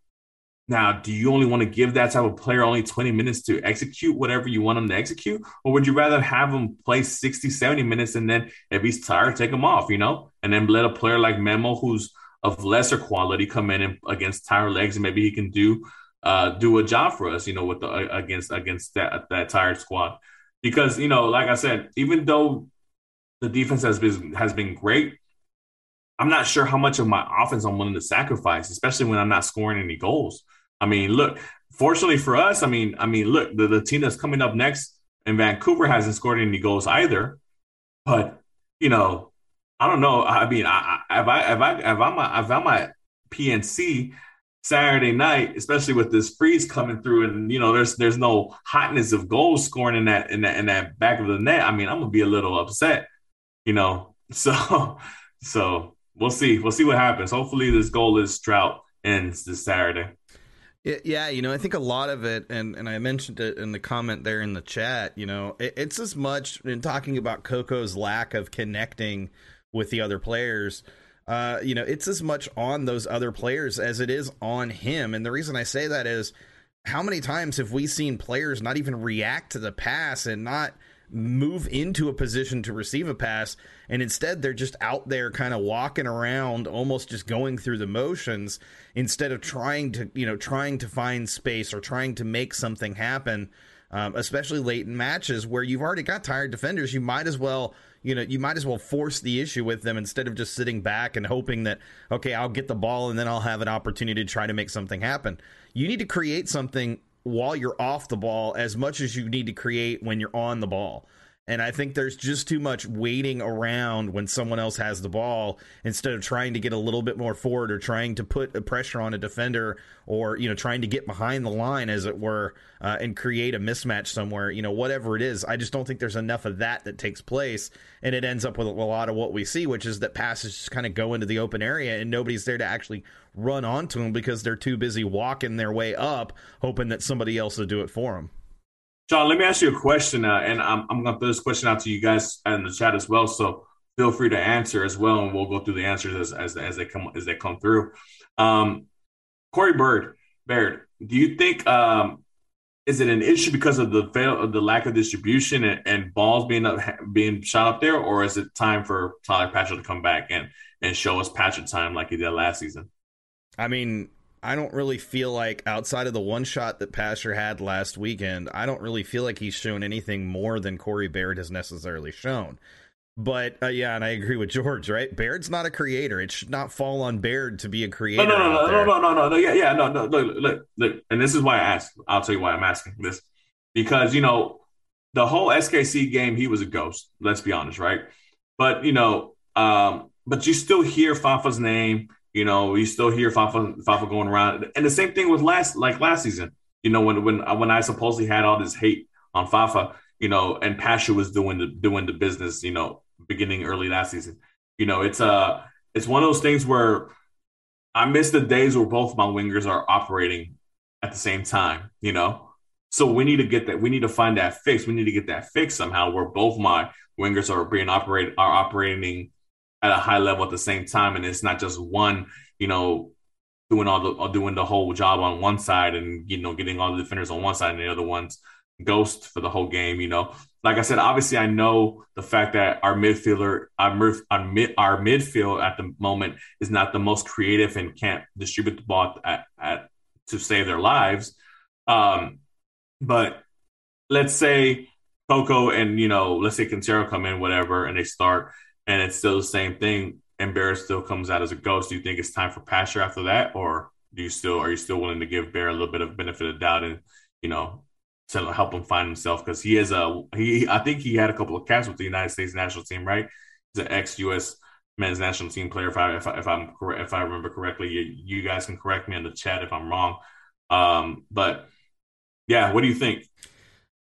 Speaker 3: now, do you only want to give that type of player only 20 minutes to execute whatever you want him to execute? Or would you rather have him play 60, 70 minutes and then if he's tired, take him off, you know? And then let a player like Memo, who's of lesser quality, come in and, against tired legs and maybe he can do uh, do a job for us, you know, with the against against that that tired squad. Because, you know, like I said, even though the defense has been has been great, I'm not sure how much of my offense I'm willing to sacrifice, especially when I'm not scoring any goals. I mean, look, fortunately for us, I mean, I mean, look, the, that's coming up next and Vancouver hasn't scored any goals either. But you know, I don't know. I mean, I, I, if I if I if I'm a, if I'm at PNC Saturday night, especially with this freeze coming through, and you know, there's there's no hotness of goals scoring in that in that in that back of the net. I mean, I'm gonna be a little upset, you know. So so we'll see. We'll see what happens. Hopefully, this goal is drought ends this Saturday.
Speaker 2: Yeah, you know, I think a lot of it, and, and I mentioned it in the comment there in the chat, you know, it, it's as much in talking about Coco's lack of connecting with the other players. Uh, you know, it's as much on those other players as it is on him. And the reason I say that is how many times have we seen players not even react to the pass and not move into a position to receive a pass and instead they're just out there kind of walking around almost just going through the motions instead of trying to you know trying to find space or trying to make something happen um, especially late in matches where you've already got tired defenders you might as well you know you might as well force the issue with them instead of just sitting back and hoping that okay I'll get the ball and then I'll have an opportunity to try to make something happen. You need to create something while you're off the ball as much as you need to create when you're on the ball. And I think there's just too much waiting around when someone else has the ball instead of trying to get a little bit more forward or trying to put a pressure on a defender or, you know, trying to get behind the line, as it were, uh, and create a mismatch somewhere, you know, whatever it is. I just don't think there's enough of that that takes place. And it ends up with a lot of what we see, which is that passes just kind of go into the open area and nobody's there to actually run onto them because they're too busy walking their way up, hoping that somebody else will do it for them.
Speaker 3: John, let me ask you a question, uh, and I'm, I'm going to throw this question out to you guys in the chat as well. So feel free to answer as well, and we'll go through the answers as as, as they come as they come through. Um, Corey Bird, Baird, do you think um, is it an issue because of the fail of the lack of distribution and, and, balls being up, being shot up there, or is it time for Tyler Pasher to come back and and show us Pasher time like he did last season?
Speaker 2: I mean, I don't really feel like outside of the one shot that Pasher had last weekend, I don't really feel like he's shown anything more than Corey Baird has necessarily shown. But uh, yeah, and I agree with George. Right, Baird's not a creator. It should not fall on Baird to be a creator.
Speaker 3: No, no, no, no, no, no, no, no, yeah, yeah, no, no. Look, look, look, and this is why I asked. I'll tell you why I'm asking this because you know the whole SKC game, he was a ghost. Let's be honest, right? But you know, um, but you still hear Fafa's name you know, you still hear Fafa, Fafa going around, and the same thing with last like last season. You know, when when when I supposedly had all this hate on Fafa, you know, and Pasher was doing the doing the business, you know, beginning early last season. You know, it's uh it's one of those things where I miss the days where both my wingers are operating at the same time. You know, so we need to get that. We need to find that fix. We need to get that fix somehow where both my wingers are being operated are operating at a high level at the same time, and it's not just one, you know, doing all the doing the whole job on one side and you know getting all the defenders on one side and the other ones ghost for the whole game. You know, like I said, obviously I know the fact that our midfielder, our, mid, our, mid, our midfield at the moment is not the most creative and can't distribute the ball at, at to save their lives. Um, but let's say Coco and you know, let's say Quintero come in, whatever, and they start and it's still the same thing, and Bear still comes out as a ghost, do you think it's time for Pasher after that, or do you still are you still willing to give Bear a little bit of benefit of doubt and you know to help him find himself because he is a he I think he had a couple of caps with the United States national team, right? He's an ex US men's national team player. If I if, I, if I'm correct, if I remember correctly, you, you guys can correct me in the chat if I'm wrong. Um, but yeah, what do you think?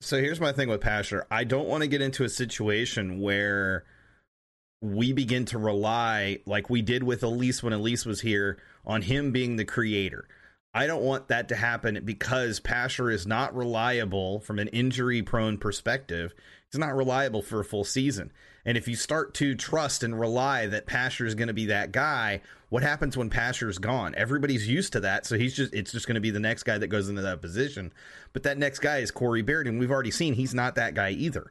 Speaker 2: So here's my thing with Pasher. I don't want to get into a situation where we begin to rely, like we did with Elis when Elis was here, on him being the creator. I don't want that to happen because Pasher is not reliable from an injury prone perspective. He's not reliable for a full season. And if you start to trust and rely that Pasher is going to be that guy, what happens when Pasher's gone? Everybody's used to that, so he's just it's just going to be the next guy that goes into that position. But that next guy is Corey Baird, and we've already seen he's not that guy either.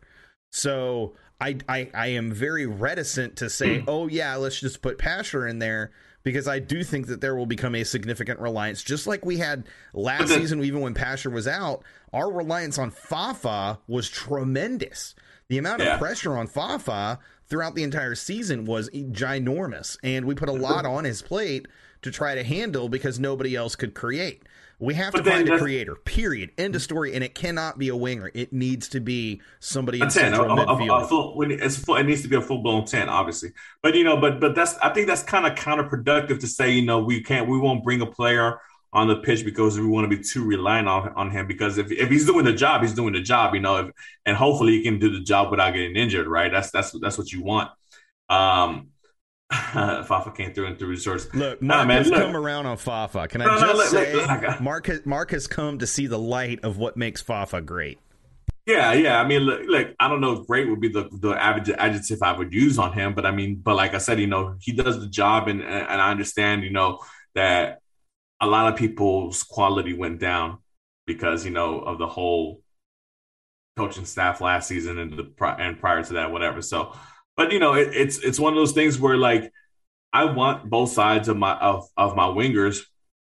Speaker 2: So I I, I am very reticent to say, hmm. oh yeah, let's just put Pasher in there because I do think that there will become a significant reliance, just like we had last season, even when Pasher was out. Our reliance on Fafa was tremendous. The amount yeah. of pressure on Fafa throughout the entire season was ginormous, and we put a lot on his plate to try to handle because nobody else could create. We have but to find a creator. Period. End of story. And it cannot be a winger. It needs to be somebody in central a, midfield.
Speaker 3: A, a full, it's full, it needs to be a full blown ten, obviously. But you know, but but that's I think that's kind of counterproductive to say you know we can't we won't bring a player on the pitch because we want to be too reliant on, on him. Because if, if he's doing the job, he's doing the job, you know, if, and hopefully he can do the job without getting injured, right? That's that's that's what you want. Um, Fafa came through and through resource.
Speaker 2: Look, Mark nah, man, has look. come around on Fafa. Can I no, just no, look, say, look, Mark, has, Mark has come to see the light of what makes Fafa great.
Speaker 3: Yeah, yeah. I mean, look, look, I don't know if great would be the the adjective I would use on him, but I mean, but like I said, you know, he does the job, and and I understand, you know, that a lot of people's quality went down because you know of the whole coaching staff last season and the and prior to that, whatever. So, but you know, it, it's it's one of those things where like I want both sides of my of of my wingers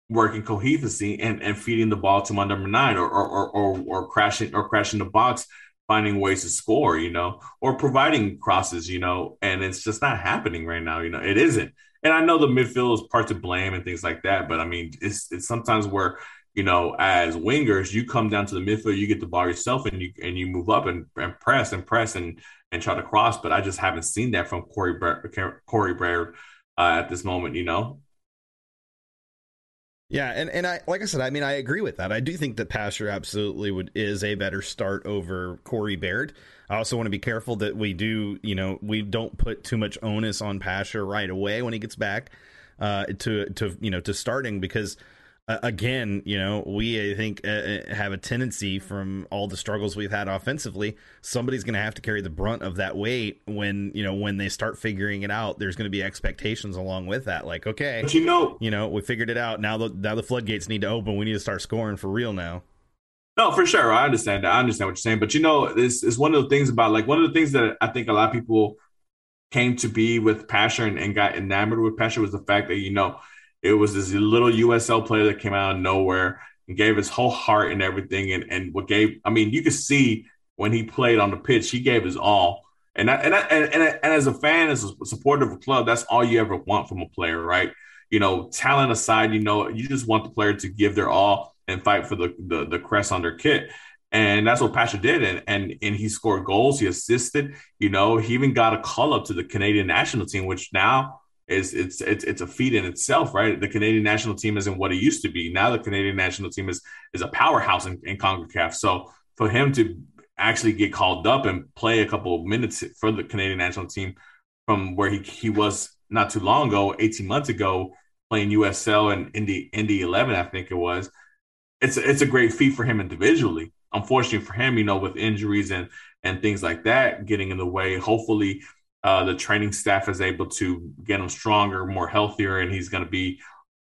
Speaker 3: working cohesively and and feeding the ball to my number nine or or or or, or crashing or crashing the box finding ways to score, you know, or providing crosses, you know, and it's just not happening right now. You know, it isn't and I know the midfield is part to blame and things like that, but I mean, it's it's sometimes where you know, as wingers, you come down to the midfield, you get the ball yourself, and you and you move up and, and press and press and and try to cross. But I just haven't seen that from Corey Corey Baird uh, at this moment. You know.
Speaker 2: Yeah, and, and I like I said, I mean I agree with that. I do think that Pasher absolutely would is a better start over Corey Baird. I also want to be careful that we do, you know, we don't put too much onus on Pasher right away when he gets back uh, to to you know to starting because uh, again, you know, we I think uh, uh, have a tendency from all the struggles we've had offensively. Somebody's going to have to carry the brunt of that weight when you know when they start figuring it out. There's going to be expectations along with that. Like, okay,
Speaker 3: but you know,
Speaker 2: you know, we figured it out. Now the now the floodgates need to open. We need to start scoring for real now.
Speaker 3: No, for sure. I understand that. I understand what you're saying. But you know, this is one of the things about like one of the things that I think a lot of people came to be with Pasher and, got enamored with Pasher was the fact that, you know, it was this little USL player that came out of nowhere and gave his whole heart and everything. And, and what gave, I mean, you could see when he played on the pitch, he gave his all. And, I, and, I, and, and, and as a fan, as a supporter of a club, that's all you ever want from a player, right? You know, talent aside, you know, you just want the player to give their all and fight for the the, the crest on their kit. And that's what Pasher did. And, and and he scored goals, he assisted, you know, he even got a call up to the Canadian national team, which now is it's it's it's a feat in itself, right? The Canadian national team isn't what it used to be. Now the Canadian national team is is a powerhouse in, in CONCACAF. So for him to actually get called up and play a couple of minutes for the Canadian national team from where he, he was not too long ago, 18 months ago, playing USL and Indy Indy 11, I think it was it's it's a great feat for him individually. Unfortunately for him, you know, with injuries and and things like that getting in the way, hopefully uh, the training staff is able to get him stronger, more healthier, and he's going to be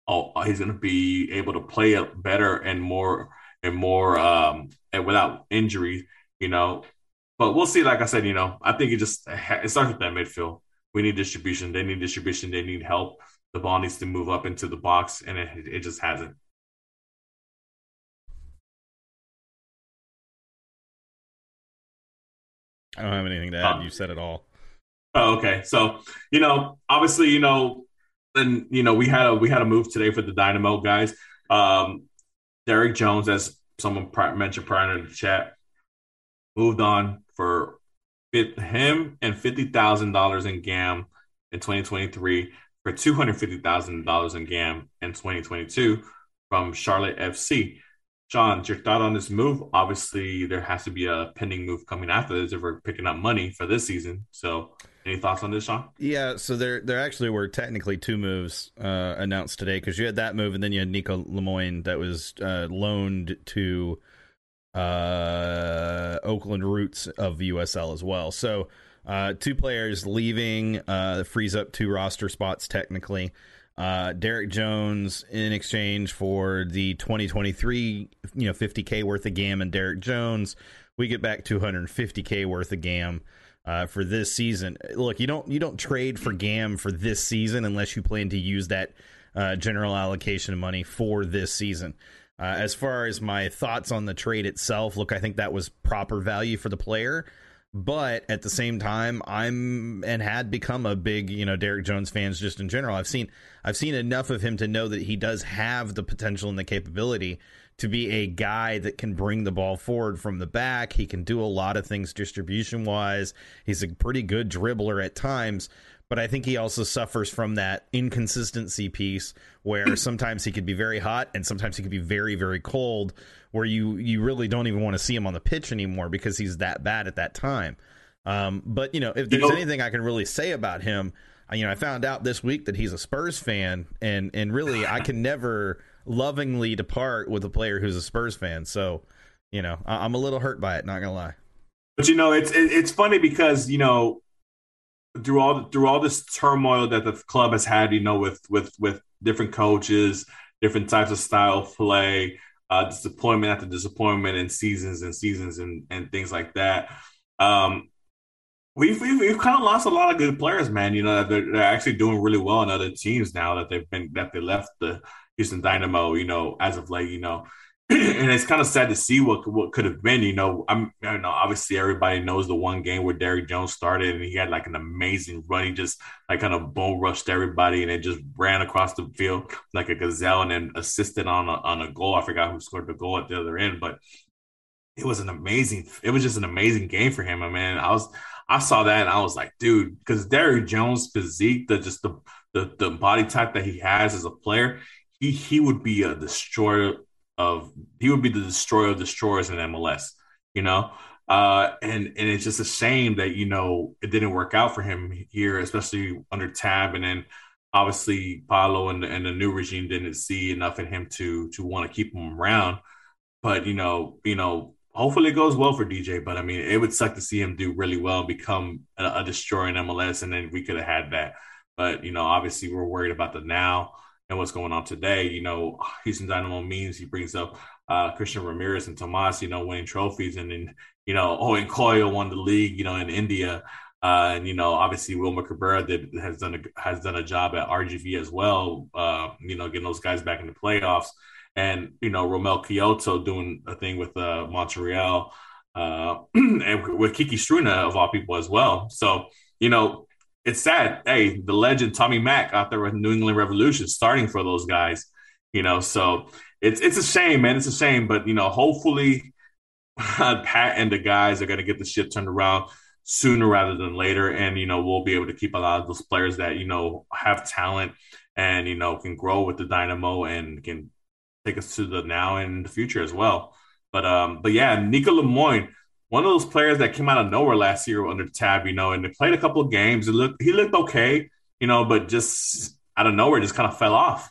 Speaker 3: oh, he's going to be able to play it better and more and more um, and without injury, you know. But we'll see. Like I said, you know, I think it just it starts with that midfield. We need distribution. They need distribution. They need help. The ball needs to move up into the box, and it, it just hasn't.
Speaker 2: I don't have anything to add. You said it all.
Speaker 3: Oh, okay. So, you know, obviously, you know, and you know, we had a we had a move today for the Dynamo guys. Um, Derrick Jones, as someone mentioned prior to the chat, moved on for fit him and fifty thousand dollars in GAM in 2023 for two hundred fifty thousand dollars in GAM in 2022 from Charlotte FC. John, your thought on this move? Obviously, there has to be a pending move coming after this if we're picking up money for this season. So, Any thoughts on this, Sean?
Speaker 2: Yeah, so there there actually were technically two moves uh, announced today because you had that move and then you had Nico Lemoine that was uh, loaned to uh, Oakland Roots of the USL as well. So uh, two players leaving uh, frees up two roster spots technically. Uh, Derrick Jones in exchange for the 2023, you know, 50k worth of GAM and Derrick Jones, we get back 250k worth of GAM uh, for this season. Look, you don't you don't trade for GAM for this season unless you plan to use that uh, general allocation of money for this season. Uh, as far as my thoughts on the trade itself, look, I think that was proper value for the player but at the same time i'm and had become a big you know derrick jones fans just in general i've seen i've seen enough of him to know that he does have the potential and the capability to be a guy that can bring the ball forward from the back he can do a lot of things distribution wise he's a pretty good dribbler at times but I think he also suffers from that inconsistency piece where sometimes he could be very hot and sometimes he could be very very cold where you you really don't even want to see him on the pitch anymore because he's that bad at that time. Um, but you know, if there's you know, anything I can really say about him, you know, I found out this week that he's a Spurs fan, and and really, I can never lovingly depart with a player who's a Spurs fan. So, you know, I, am a little hurt by it. Not gonna lie.
Speaker 3: But you know, it's it's funny because you know, through all through all this turmoil that the club has had, you know, with with with different coaches, different types of style of play, uh, disappointment after disappointment and seasons and seasons and, and things like that. Um, we've, we've, we've kind of lost a lot of good players, man. You know, they're, they're actually doing really well in other teams now that they've been that they left the Houston Dynamo. You know, as of late, you know, and it's kind of sad to see what what could have been. You know, I'm you know obviously everybody knows the one game where Derrick Jones started and he had like an amazing run. He just like kind of bone rushed everybody and it just ran across the field like a gazelle and then assisted on a, on a goal. I forgot who scored the goal at the other end, but it was an amazing. It was just an amazing game for him. I mean, I was I saw that and I was like, dude, because Derrick Jones' physique, the just the the the body type that he has as a player, he he would be a destroyer of he would be the destroyer of destroyers in MLS, you know. Uh, and and it's just a shame that you know it didn't work out for him here, especially under Tab, and then obviously Paulo and, and the new regime didn't see enough in him to to want to keep him around. But you know, you know, hopefully it goes well for DJ. But I mean, it would suck to see him do really well become a, a destroyer in MLS, and then we could have had that. But you know, obviously we're worried about the now and what's going on today. You know, Houston Dynamo means he brings up uh, Christian Ramirez and Tomas, you know, winning trophies, and then you know, Owen Coyle won the league, you know, in India. Uh, and you know, obviously Wilmer Cabrera did, has done a has done a job at RGV as well. Uh, you know, getting those guys back in the playoffs, and you know, Romell Quioto doing a thing with uh, Montreal, uh, and with Kiki Struna of all people as well. So you know, it's sad. Hey, the legend Tommy Mack out there with New England Revolution starting for those guys, you know. So it's it's a shame, man. It's a shame, but you know, hopefully Pat and the guys are going to get the shit turned around sooner rather than later, and you know, we'll be able to keep a lot of those players that you know have talent and you know can grow with the Dynamo and can take us to the now and the future as well. But um, but yeah, Nico Lemoine one of those players that came out of nowhere last year under tab, you know, and they played a couple of games. It looked he looked okay, you know, but just out of nowhere, just kind of fell off.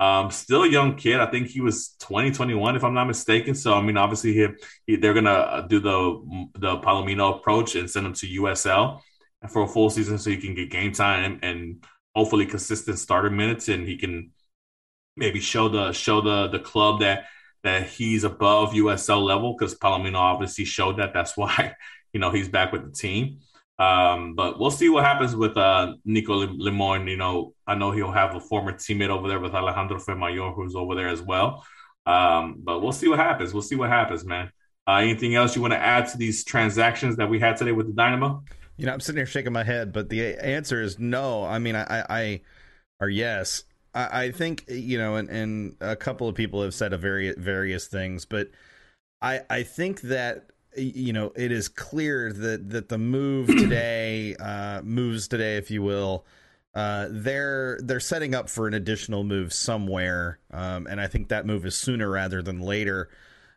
Speaker 3: Um, still a young kid. I think he was 20, 21, if I'm not mistaken. So, I mean, obviously, he, he, they're going to uh, do the the Palomino approach and send him to USL for a full season so he can get game time and hopefully consistent starter minutes and he can maybe show the show the the club that that he's above USL level because Palomino obviously showed that. That's why you know he's back with the team. Um, but we'll see what happens with uh, Nico Lemoine. You know, I know he'll have a former teammate over there with Alejandro Fuenmayor, who's over there as well. Um, but we'll see what happens. We'll see what happens, man. Uh, anything else you want to add to these transactions that we had today with the Dynamo?
Speaker 2: You know, I'm sitting here shaking my head, but the answer is no. I mean, I, I, I or yes. I, I think you know, and, and a couple of people have said a very various things, but I I think that you know it is clear that that the move today uh, moves today, if you will. Uh, they're they're setting up for an additional move somewhere, um, and I think that move is sooner rather than later.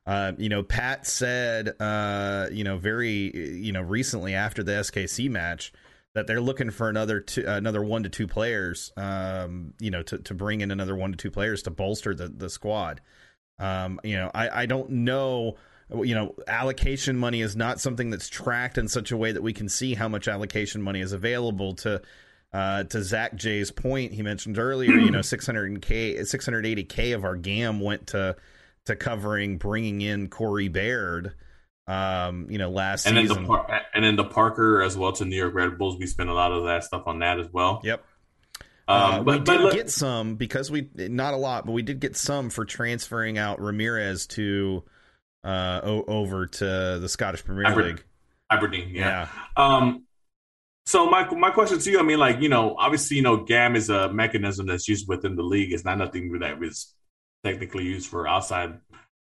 Speaker 2: Uh, you know, Pat said, uh, you know, very, you know, recently after the SKC match that they're looking for another two, another one to two players, um, you know, to, to bring in another one to two players to bolster the the squad. Um, you know, I, I don't know. You know, allocation money is not something that's tracked in such a way that we can see how much allocation money is available to. Uh, to Zach J's point, he mentioned earlier, you know, 600k, 680k of our GAM went to to covering bringing in Corey Baird um, you know, last
Speaker 3: and
Speaker 2: season.
Speaker 3: then the Par- and then the Parker as well to New York Red Bulls. We spent a lot of that stuff on that as well.
Speaker 2: Yep.
Speaker 3: Um,
Speaker 2: uh,
Speaker 3: but,
Speaker 2: we did
Speaker 3: look,
Speaker 2: get some because we not a lot, but we did get some for transferring out Ramirez to uh o- over to the Scottish Premier
Speaker 3: Aber-
Speaker 2: League.
Speaker 3: Aberdeen, yeah.
Speaker 2: Yeah.
Speaker 3: Um, so my my question to you, I mean, like you know, obviously, you know, GAM is a mechanism that's used within the league. It's not nothing that is technically used for outside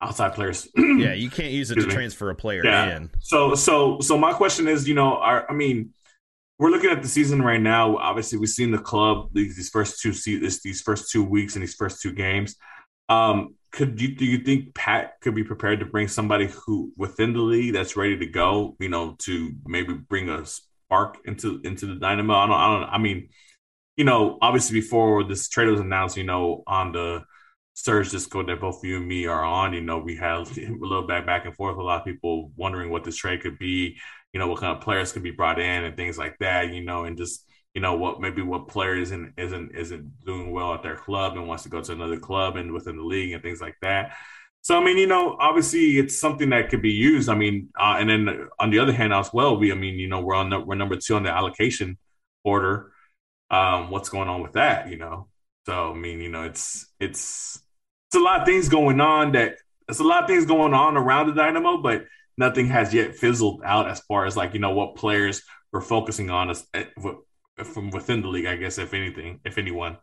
Speaker 3: outside players.
Speaker 2: Yeah, you can't use it to transfer a player
Speaker 3: Yeah.
Speaker 2: in.
Speaker 3: So so so my question is, you know, I mean, we're looking at the season right now. Obviously, we've seen the club these, these first two se- this, these first two weeks and these first two games. Um, could you do you think Pat could be prepared to bring somebody who within the league that's ready to go? You know, to maybe bring a spark into into the dynamo. I don't. I don't. I mean, you know, obviously before this trade was announced, you know, on the Surge Discord that both you and me are on, you know, we had a little back back and forth. A lot of people wondering what this trade could be, you know, what kind of players could be brought in and things like that, you know, and just you know what maybe what player isn't isn't isn't doing well at their club and wants to go to another club and within the league and things like that. So I mean, you know, obviously it's something that could be used. I mean, uh, and then on the other hand as well, we I mean, you know, we're on the, we're number two on the allocation order. Um, what's going on with that? You know, so I mean, you know, it's it's it's a lot of things going on that it's a lot of things going on around the Dynamo, but nothing has yet fizzled out as far as like you know what players we're focusing on as eh, from within the league. I guess if anything, if anyone.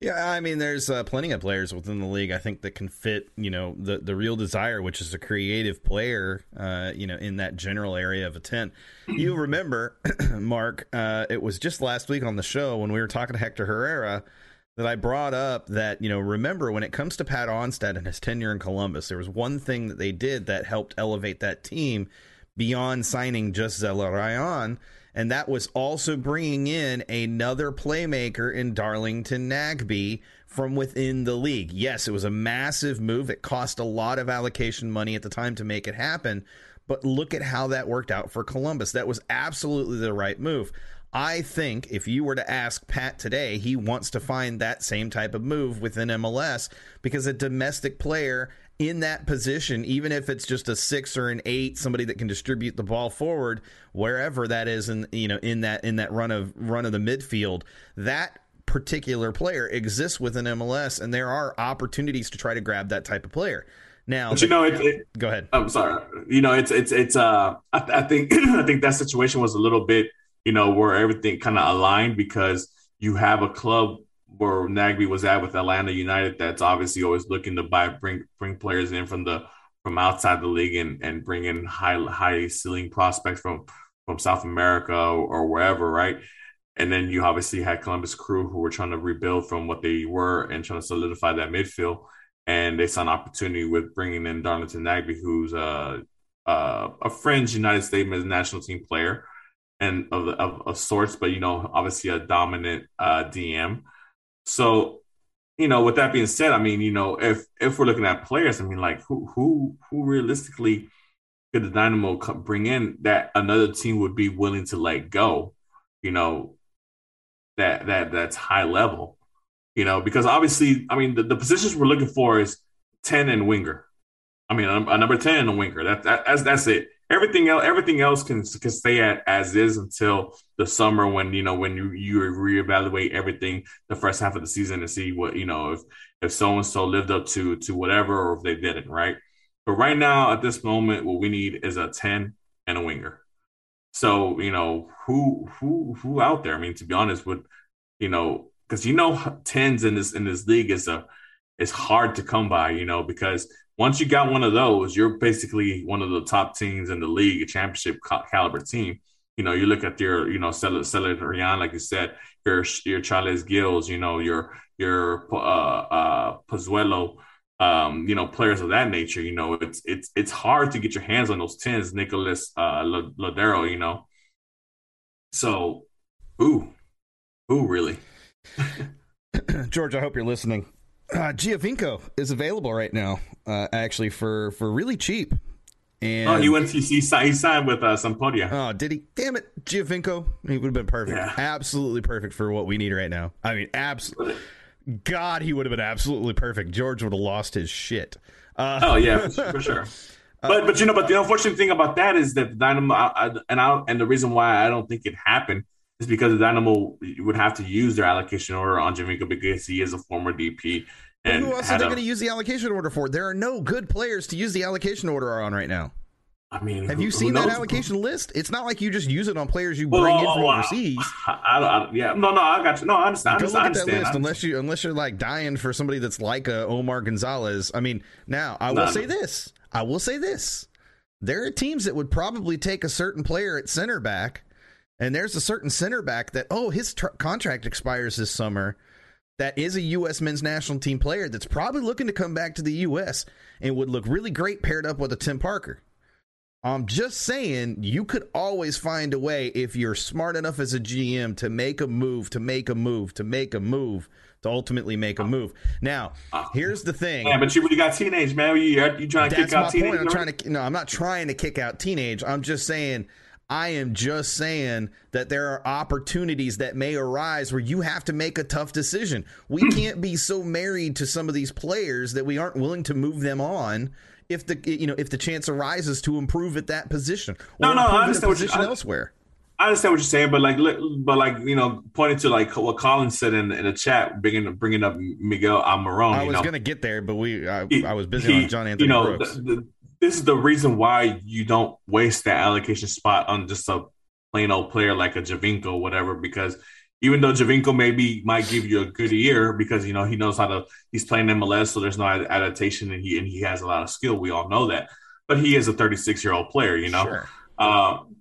Speaker 2: Yeah, I mean, there's uh, plenty of players within the league I think that can fit, you know, the the real desire, which is a creative player, uh, you know, in that general area of a ten. You remember, Mark? Uh, it was just last week on the show when we were talking to Hector Herrera that I brought up that you know, remember when it comes to Pat Onstad and his tenure in Columbus, there was one thing that they did that helped elevate that team beyond signing just Zelarayán, and that was also bringing in another playmaker in Darlington Nagbe from within the league. Yes, it was a massive move. It cost a lot of allocation money at the time to make it happen, but look at how that worked out for Columbus. That was absolutely the right move. I think if you were to ask Pat today, he wants to find that same type of move within MLS because a domestic player in that position, even if it's just a six or an eight, somebody that can distribute the ball forward wherever that is in you know in that in that run of run of the midfield, that particular player exists within MLS, and there are opportunities to try to grab that type of player. Now,
Speaker 3: But you know, it, it,
Speaker 2: go ahead.
Speaker 3: I'm sorry. You know, it's it's it's. Uh, I, I think I think that situation was a little bit, you know, where everything kind of aligned because you have a club where Nagbe was at with Atlanta United. That's obviously always looking to buy bring bring players in from the from outside the league and and bring in high high ceiling prospects from from South America or, or wherever, right? And then you obviously had Columbus Crew who were trying to rebuild from what they were and trying to solidify that midfield and they saw an opportunity with bringing in Darlington Nagbe, who's a a, a fringe United States national team player and of, of of sorts, but you know, obviously a dominant uh, DM. So, you know, with that being said, I mean, you know, if if we're looking at players, I mean, like who who who realistically could the Dynamo bring in that another team would be willing to let go? You know, that that that's high level you know, because obviously, I mean, the, the positions we're looking for is 10 and winger. I mean, a, a number 10 and a winger. That, that, that's, that's it. Everything else, everything else can, can stay at as is until the summer when, you know, when you, you reevaluate everything the first half of the season to see what, you know, if, if so-and-so lived up to, to whatever, or if they didn't, right? But right now at this moment, what we need is a 10 and a winger. So, you know, who, who, who out there? I mean, to be honest with, you know, because you know tens in this in this league is a is hard to come by, you know, because once you got one of those, you're basically one of the top teams in the league, a championship caliber team. You know, you look at your, you know, Zelarayán, like you said, your your Carles Gils, you know, your your uh, uh, Pozuelo, um, you know, players of that nature. You know, it's it's it's hard to get your hands on those tens. Nicholas uh, Lodeiro, you know, So, ooh, ooh, really?
Speaker 2: George, I hope you're listening. Uh, Giovinco is available right now, uh, actually for for really cheap. And
Speaker 3: oh, he went. He, he signed, he signed with uh, Sampdoria.
Speaker 2: Oh, did he? Damn it, Giovinco. He would have been perfect. Yeah. Absolutely perfect for what we need right now. I mean, absolutely. God, he would have been absolutely perfect. George would have lost his shit.
Speaker 3: Uh, oh yeah, for, sure. But but you know, but the unfortunate thing about that is that Dynamo I, and I and the reason why I don't think it happened is because the Dynamo would have to use their allocation order on Giovinco because he is a former DP.
Speaker 2: And who else are they going to use the allocation order for? There are no good players to use the allocation order on right now.
Speaker 3: I mean,
Speaker 2: have you seen that allocation list? It's not like you just use it on players you bring well, in from well, overseas.
Speaker 3: I, I, I, yeah, no, no, I got you. No, I understand. Go look at that list.
Speaker 2: Unless you, unless you're like dying for somebody that's like a Omar Gonzalez. I mean, now I will say this. I will say this. There are teams that would probably take a certain player at center back, and there's a certain center back that oh his tr- contract expires this summer. That is a U.S. men's national team player that's probably looking to come back to the U.S. and would look really great paired up with a Tim Parker. I'm just saying you could always find a way if you're smart enough as a GM to make a move, to make a move, to make a move, to ultimately make a move. Now, here's the thing.
Speaker 3: Yeah, but you really got teenage, man. You, you trying to
Speaker 2: That's
Speaker 3: kick out
Speaker 2: teenage? Point. I'm trying to no, I'm not trying to kick out teenage. I'm just saying I am just saying that there are opportunities that may arise where you have to make a tough decision. We hmm. can't be so married to some of these players that we aren't willing to move them on if the you know if the chance arises to improve at that position
Speaker 3: or no, no, I understand
Speaker 2: position what elsewhere.
Speaker 3: I understand what you're saying, but like, but like, you know, pointing to like what Colin said in, in the chat, bringing bringing up Miguel Almiron.
Speaker 2: I was
Speaker 3: going
Speaker 2: to get there, but we, I, he, I was busy he, on John Anthony
Speaker 3: you know,
Speaker 2: Brooks.
Speaker 3: The, the, this is the reason why you don't waste that allocation spot on just a plain old player like a Javinko, whatever, because even though Javinko maybe might give you a good year because you know he knows how to he's playing MLS, so there's no adaptation and he and he has a lot of skill. We all know that, but he is a 36 year old player, you know. Sure. Um,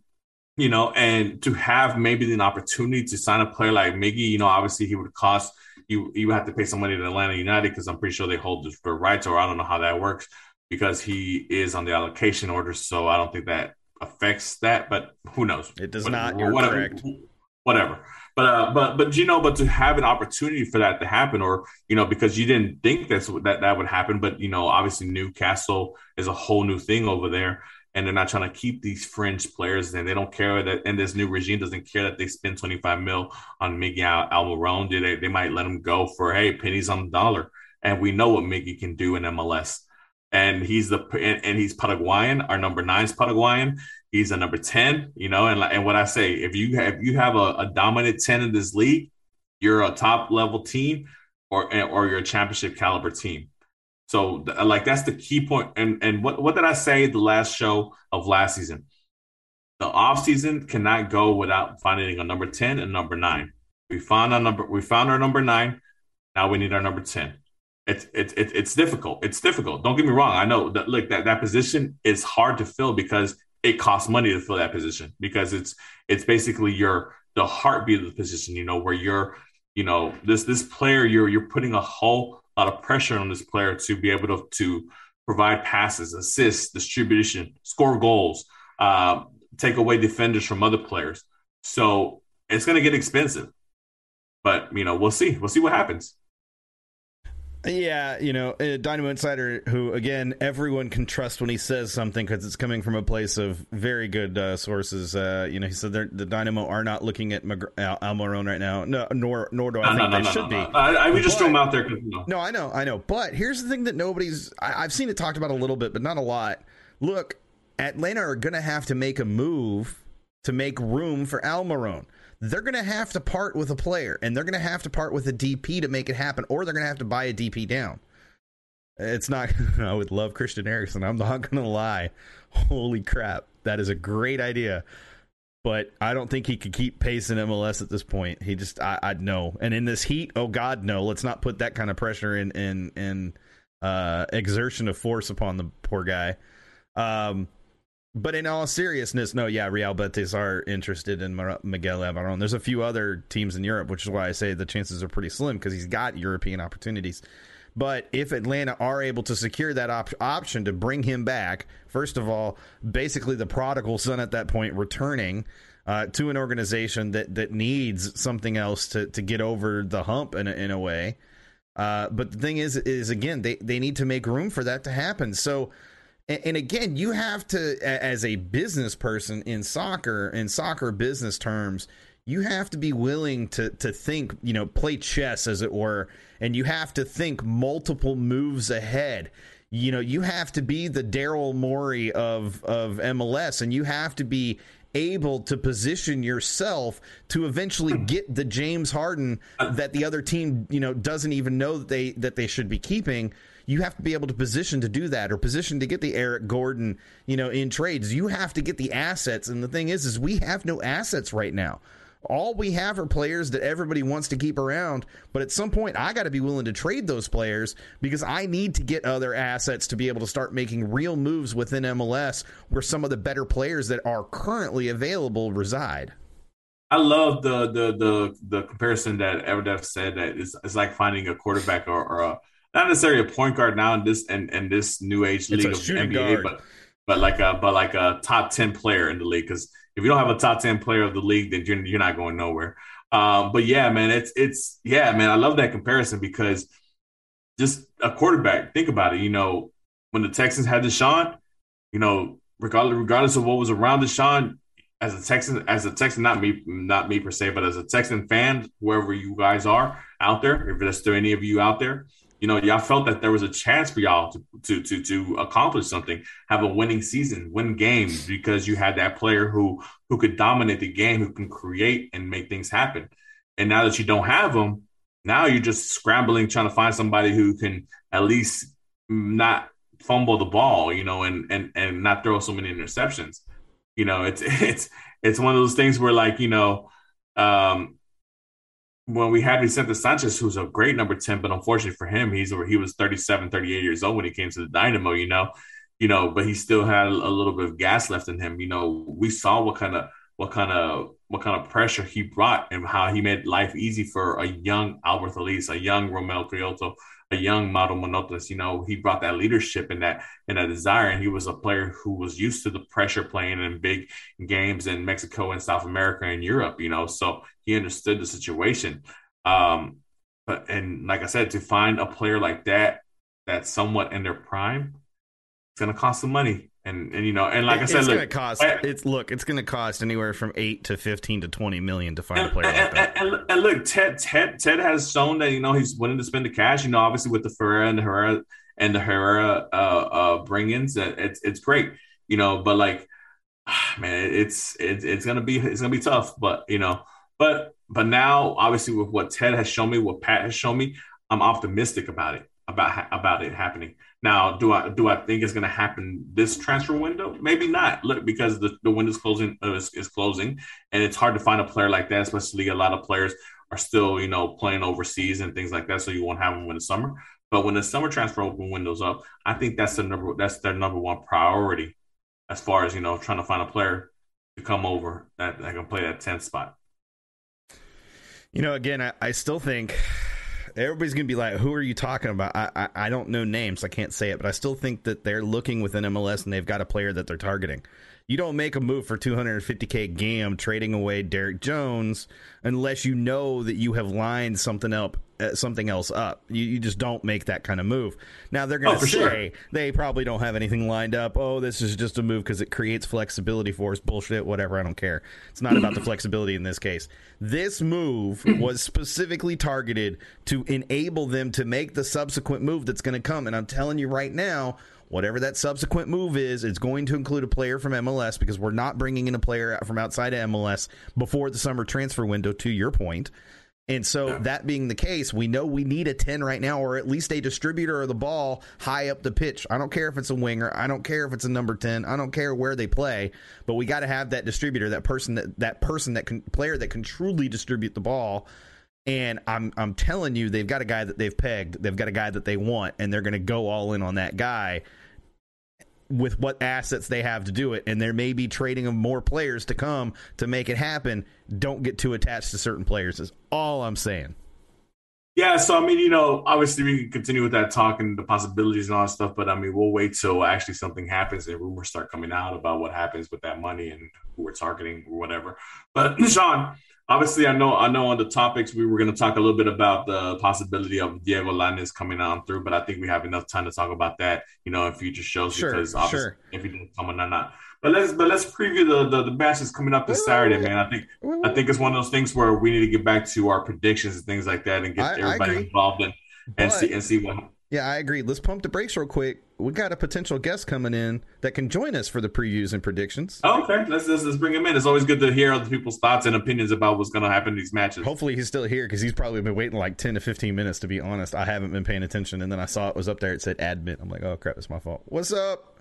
Speaker 3: you know, and to have maybe an opportunity to sign a player like Miggy, you know, obviously he would cost you. You have to pay some money to Atlanta United because I'm pretty sure they hold the rights, or I don't know how that works because he is on the allocation order. So I don't think that affects that, but who knows?
Speaker 2: It does not. You're
Speaker 3: whatever,
Speaker 2: correct.
Speaker 3: Whatever. But uh, but but you know, but to have an opportunity for that to happen, or you know, because you didn't think that's that that would happen, but you know, obviously Newcastle is a whole new thing over there, and they're not trying to keep these fringe players, and they don't care that, and this new regime doesn't care that they spend twenty five mil on Miguel Almiron. They they might let him go for hey pennies on the dollar, and we know what Miggy can do in MLS and he's the and, and, he's Paraguayan. Our number nine is Paraguayan. He's a number ten, you know. And and what I say, if you have if you have a, a dominant ten in this league, you're a top level team, or or you're a championship caliber team. So like that's the key point. And and what what did I say the last show of last season? The off season cannot go without finding a number ten and number nine. We found our number. We found our number nine. Now we need our number ten it's it's it's difficult. It's difficult. Don't get me wrong. I know that look that that position is hard to fill because it costs money to fill that position because it's it's basically your the heartbeat of the position. You know where you're you know this this player you're you're putting a whole lot of pressure on this player to be able to to provide passes, assists, distribution, score goals, uh, take away defenders from other players. So it's going to get expensive, but you know we'll see. We'll see what happens.
Speaker 2: Yeah, you know, Dynamo Insider, who again everyone can trust when he says something because it's coming from a place of very good uh, sources. Uh, you know, he said the Dynamo are not looking at Mag- Al- Almiron right now, no, nor nor do I no, think no, no, they should be.
Speaker 3: I, I, we just throw him out there.
Speaker 2: No, I know, I know. But here's the thing that nobody's. I, I've seen it talked about a little bit, but not a lot. Look, Atlanta are going to have to make a move to make room for Almiron they're going to have to part with a player and they're going to have to part with a DP to make it happen, or they're going to have to buy a DP down. It's not, I would love Christian Eriksen. I'm not going to lie. Holy crap. That is a great idea. But I don't think he could keep pace in MLS at this point. He just, I, I'd know. And in this heat, oh God, no. Let's not put that kind of pressure and in uh, exertion of force upon the poor guy. Um, but in all seriousness, no, yeah, Real Betis are interested in Miguel Almiron. There's a few other teams in Europe, which is why I say the chances are pretty slim because he's got European opportunities. But if Atlanta are able to secure that op- option to bring him back, first of all, basically the prodigal son at that point returning, uh, to an organization that that needs something else to to get over the hump in a, in a way. Uh, but the thing is, is again, they they need to make room for that to happen. So. And again, you have to, as a business person in soccer, in soccer business terms, you have to be willing to to think, you know, play chess as it were, and you have to think multiple moves ahead. You know, you have to be the Daryl Morey of of MLS, and you have to be able to position yourself to eventually get the James Harden that the other team, you know, doesn't even know that they that they should be keeping. You have to be able to position to do that or position to get the Eric Gordon, you know, in trades. You have to get the assets. And the thing is, is we have no assets right now. All we have are players that everybody wants to keep around, but at some point I got to be willing to trade those players because I need to get other assets to be able to start making real moves within MLS where some of the better players that are currently available reside.
Speaker 3: I love the the the the comparison that Everdef said that it's, it's like finding a quarterback or, or a, not necessarily a point guard now in this and and this new age league of NBA, guard. but but like a but like a top ten player in the league because if you don't have a top 10 player of the league, then you're, you're not going nowhere. Um, but yeah, man, it's, it's, yeah, man, I love that comparison because just a quarterback, think about it. You know, when the Texans had Deshaun, you know, regardless, regardless of what was around Deshaun, as a Texan, as a Texan, not me, not me per se, but as a Texan fan, wherever you guys are out there, if there's still any of you out there, you know, y'all felt that there was a chance for y'all to to to to accomplish something, have a winning season, win games because you had that player who who could dominate the game, who can create and make things happen. And now that you don't have them, now you're just scrambling trying to find somebody who can at least not fumble the ball, you know, and and and not throw so many interceptions. You know, it's it's it's one of those things where like, you know, um when we had Vicente Sanchez, who's a great number 10, but unfortunately for him, he's over he was 37, 38 years old when he came to the Dynamo, you know, you know, but he still had a little bit of gas left in him. You know, we saw what kind of what kind of what kind of pressure he brought and how he made life easy for a young Alberth Elis, a young Romell Quioto, a young Mauro Manotas. You know, he brought that leadership and that and that desire, and he was a player who was used to the pressure playing in big games in Mexico and South America and Europe. You know, so he understood the situation. Um, but and like I said, to find a player like that that's somewhat in their prime, it's going to cost some money. And, and you know, and like I said,
Speaker 2: it's
Speaker 3: look,
Speaker 2: gonna cost. I, it's look, it's gonna cost anywhere from eight to fifteen to twenty million to find and, a player
Speaker 3: and,
Speaker 2: like that.
Speaker 3: And, and, look, Ted, Ted, Ted has shown that you know he's willing to spend the cash. You know, obviously with the Ferreira and the Herrera and the Herrera uh, uh, bring-ins, it's it's great. You know, but like, man, it's it's it's gonna be it's gonna be tough. But you know, but but now obviously with what Ted has shown me, what Pat has shown me, I'm optimistic about it about about it happening. Now, do I do I think it's going to happen this transfer window? Maybe not. Look, because the, the window's closing uh, is, is, closing, and it's hard to find a player like that. Especially a lot of players are still you know playing overseas and things like that, so you won't have them in the summer. But when the summer transfer open windows up, I think that's the number that's their number one priority as far as you know trying to find a player to come over that, that can play that 10th spot.
Speaker 2: You know, again, I, I still think everybody's gonna be like, "Who are you talking about?" I, I, I don't know names, I can't say it, but I still think that they're looking within MLS and they've got a player that they're targeting. You don't make a move for 250k GAM trading away Derrick Jones unless you know that you have lined something up uh, something else up. You, you just don't make that kind of move. Now they're going to oh, say sure. they probably don't have anything lined up. Oh, this is just a move because it creates flexibility for us. Bullshit, whatever. I don't care. It's not about the flexibility in this case. This move was specifically targeted to enable them to make the subsequent move that's going to come. And I'm telling you right now, whatever that subsequent move is, it's going to include a player from MLS because we're not bringing in a player from outside of MLS before the summer transfer window. To your point. and so, yeah. that being the case, we know we need a 10 right now, or at least a distributor of the ball high up the pitch. I don't care if it's a winger. I don't care if it's a number 10. I don't care where they play, but we got to have that distributor, that person, that, that person, that can, player that can truly distribute the ball. And I'm, I'm telling you, they've got a guy that they've pegged. They've got a guy that they want, and they're going to go all in on that guy with what assets they have to do it, and there may be trading of more players to come to make it happen. Don't get too attached to certain players. Is all I'm saying.
Speaker 3: Yeah, so I mean, you know, obviously we can continue with that talk and the possibilities and all that stuff, but I mean, we'll wait till actually something happens and rumors start coming out about what happens with that money and who we're targeting or whatever. But Sean, obviously, I know, I know, on the topics we were going to talk a little bit about the possibility of Diego Lainez coming on through, but I think we have enough time to talk about that, you know, in future shows
Speaker 2: Sure,
Speaker 3: because obviously
Speaker 2: sure.
Speaker 3: if he didn't come on or not. But let's but let's preview the the, the matches coming up this Saturday, man. I think I think it's one of those things where we need to get back to our predictions and things like that and get
Speaker 2: I- I
Speaker 3: everybody
Speaker 2: agree.
Speaker 3: involved in and
Speaker 2: But-
Speaker 3: see and see what
Speaker 2: Yeah, I agree. Let's pump the brakes real quick. We got a potential guest coming in that can join us for the previews and predictions.
Speaker 3: Oh, okay, let's, let's let's bring him in. It's always good to hear other people's thoughts and opinions about what's going to happen in these matches.
Speaker 2: Hopefully he's still here because he's probably been waiting like 10 to 15 minutes to be honest. I haven't been paying attention and then I saw it was up there. It said admit. I'm like, oh crap, it's my fault. What's up?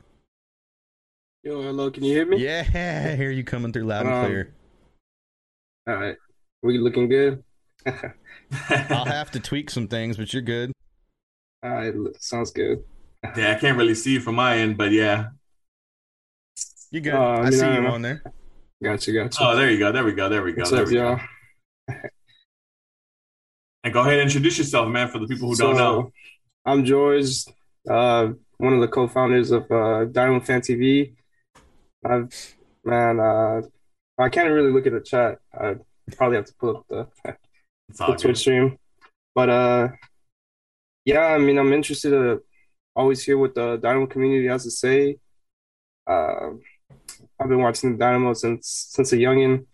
Speaker 4: Yo, hello, can you hear me?
Speaker 2: Yeah, I hear you coming through loud and
Speaker 4: Um,
Speaker 2: clear.
Speaker 4: All right. We looking good?
Speaker 2: I'll have to tweak some things, but you're good.
Speaker 4: Right, sounds good.
Speaker 3: yeah, I can't really see you from my end, but yeah.
Speaker 2: You good?
Speaker 4: Uh, I
Speaker 2: I
Speaker 4: mean,
Speaker 2: see
Speaker 4: I
Speaker 2: you on there.
Speaker 4: Got you, got you.
Speaker 3: Oh, there you go. There we go. There we go.
Speaker 4: What's
Speaker 3: there
Speaker 4: up,
Speaker 3: we go.
Speaker 4: y'all?
Speaker 3: And go ahead and introduce yourself, man, for the people who don't know.
Speaker 4: I'm George, uh, one of the co-founders of uh, Dynamo Fan TV. I've, man, uh, I can't really look at the chat. I probably have to pull up the, the. Twitch stream. But uh, yeah, I mean, I'm interested to always hear what the Dynamo community has to say. Uh, I've been watching the Dynamo since since a youngin,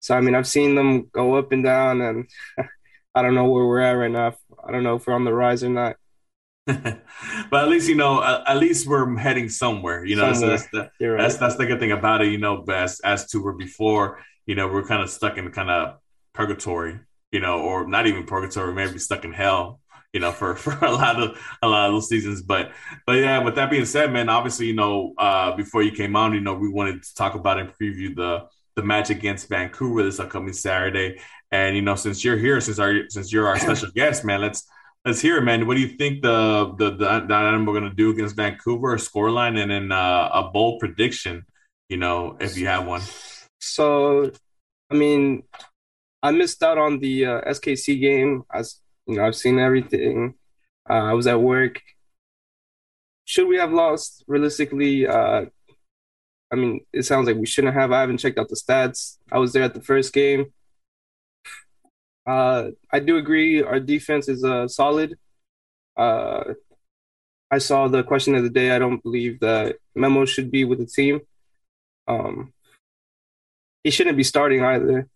Speaker 4: so I mean, I've seen them go up and down, and I don't know where we're at right now. I don't know if we're on the rise or not.
Speaker 3: but at least you know, at, least we're heading somewhere. You know, that's,
Speaker 4: Somewhere.
Speaker 3: that's the
Speaker 4: right.
Speaker 3: that's that's the good thing about it. You know, as as to where before, you know, we're kind of stuck in kind of purgatory. You know, or not even purgatory, maybe stuck in hell. You know, for for a lot of a lot of those seasons. But but yeah, with that being said, man, obviously, you know, uh, before you came on, you know, we wanted to talk about and preview the the match against Vancouver this upcoming Saturday. And you know, since you're here, since our since you're our special guest, man, let's let's hear it, man. What do you think the the the we're going to do against Vancouver? A scoreline and then uh, a bold prediction. You know, if you have one.
Speaker 4: So, I mean, I missed out on the uh, SKC game. As you know, I've seen everything. Uh, I was at work. Should we have lost? Realistically, uh, I mean, it sounds like we shouldn't have. I haven't checked out the stats. I was there at the first game. Uh, I do agree. Our defense is uh, solid. Uh, I saw the question of the day. I don't believe that Memo should be with the team. Um, he shouldn't be starting either.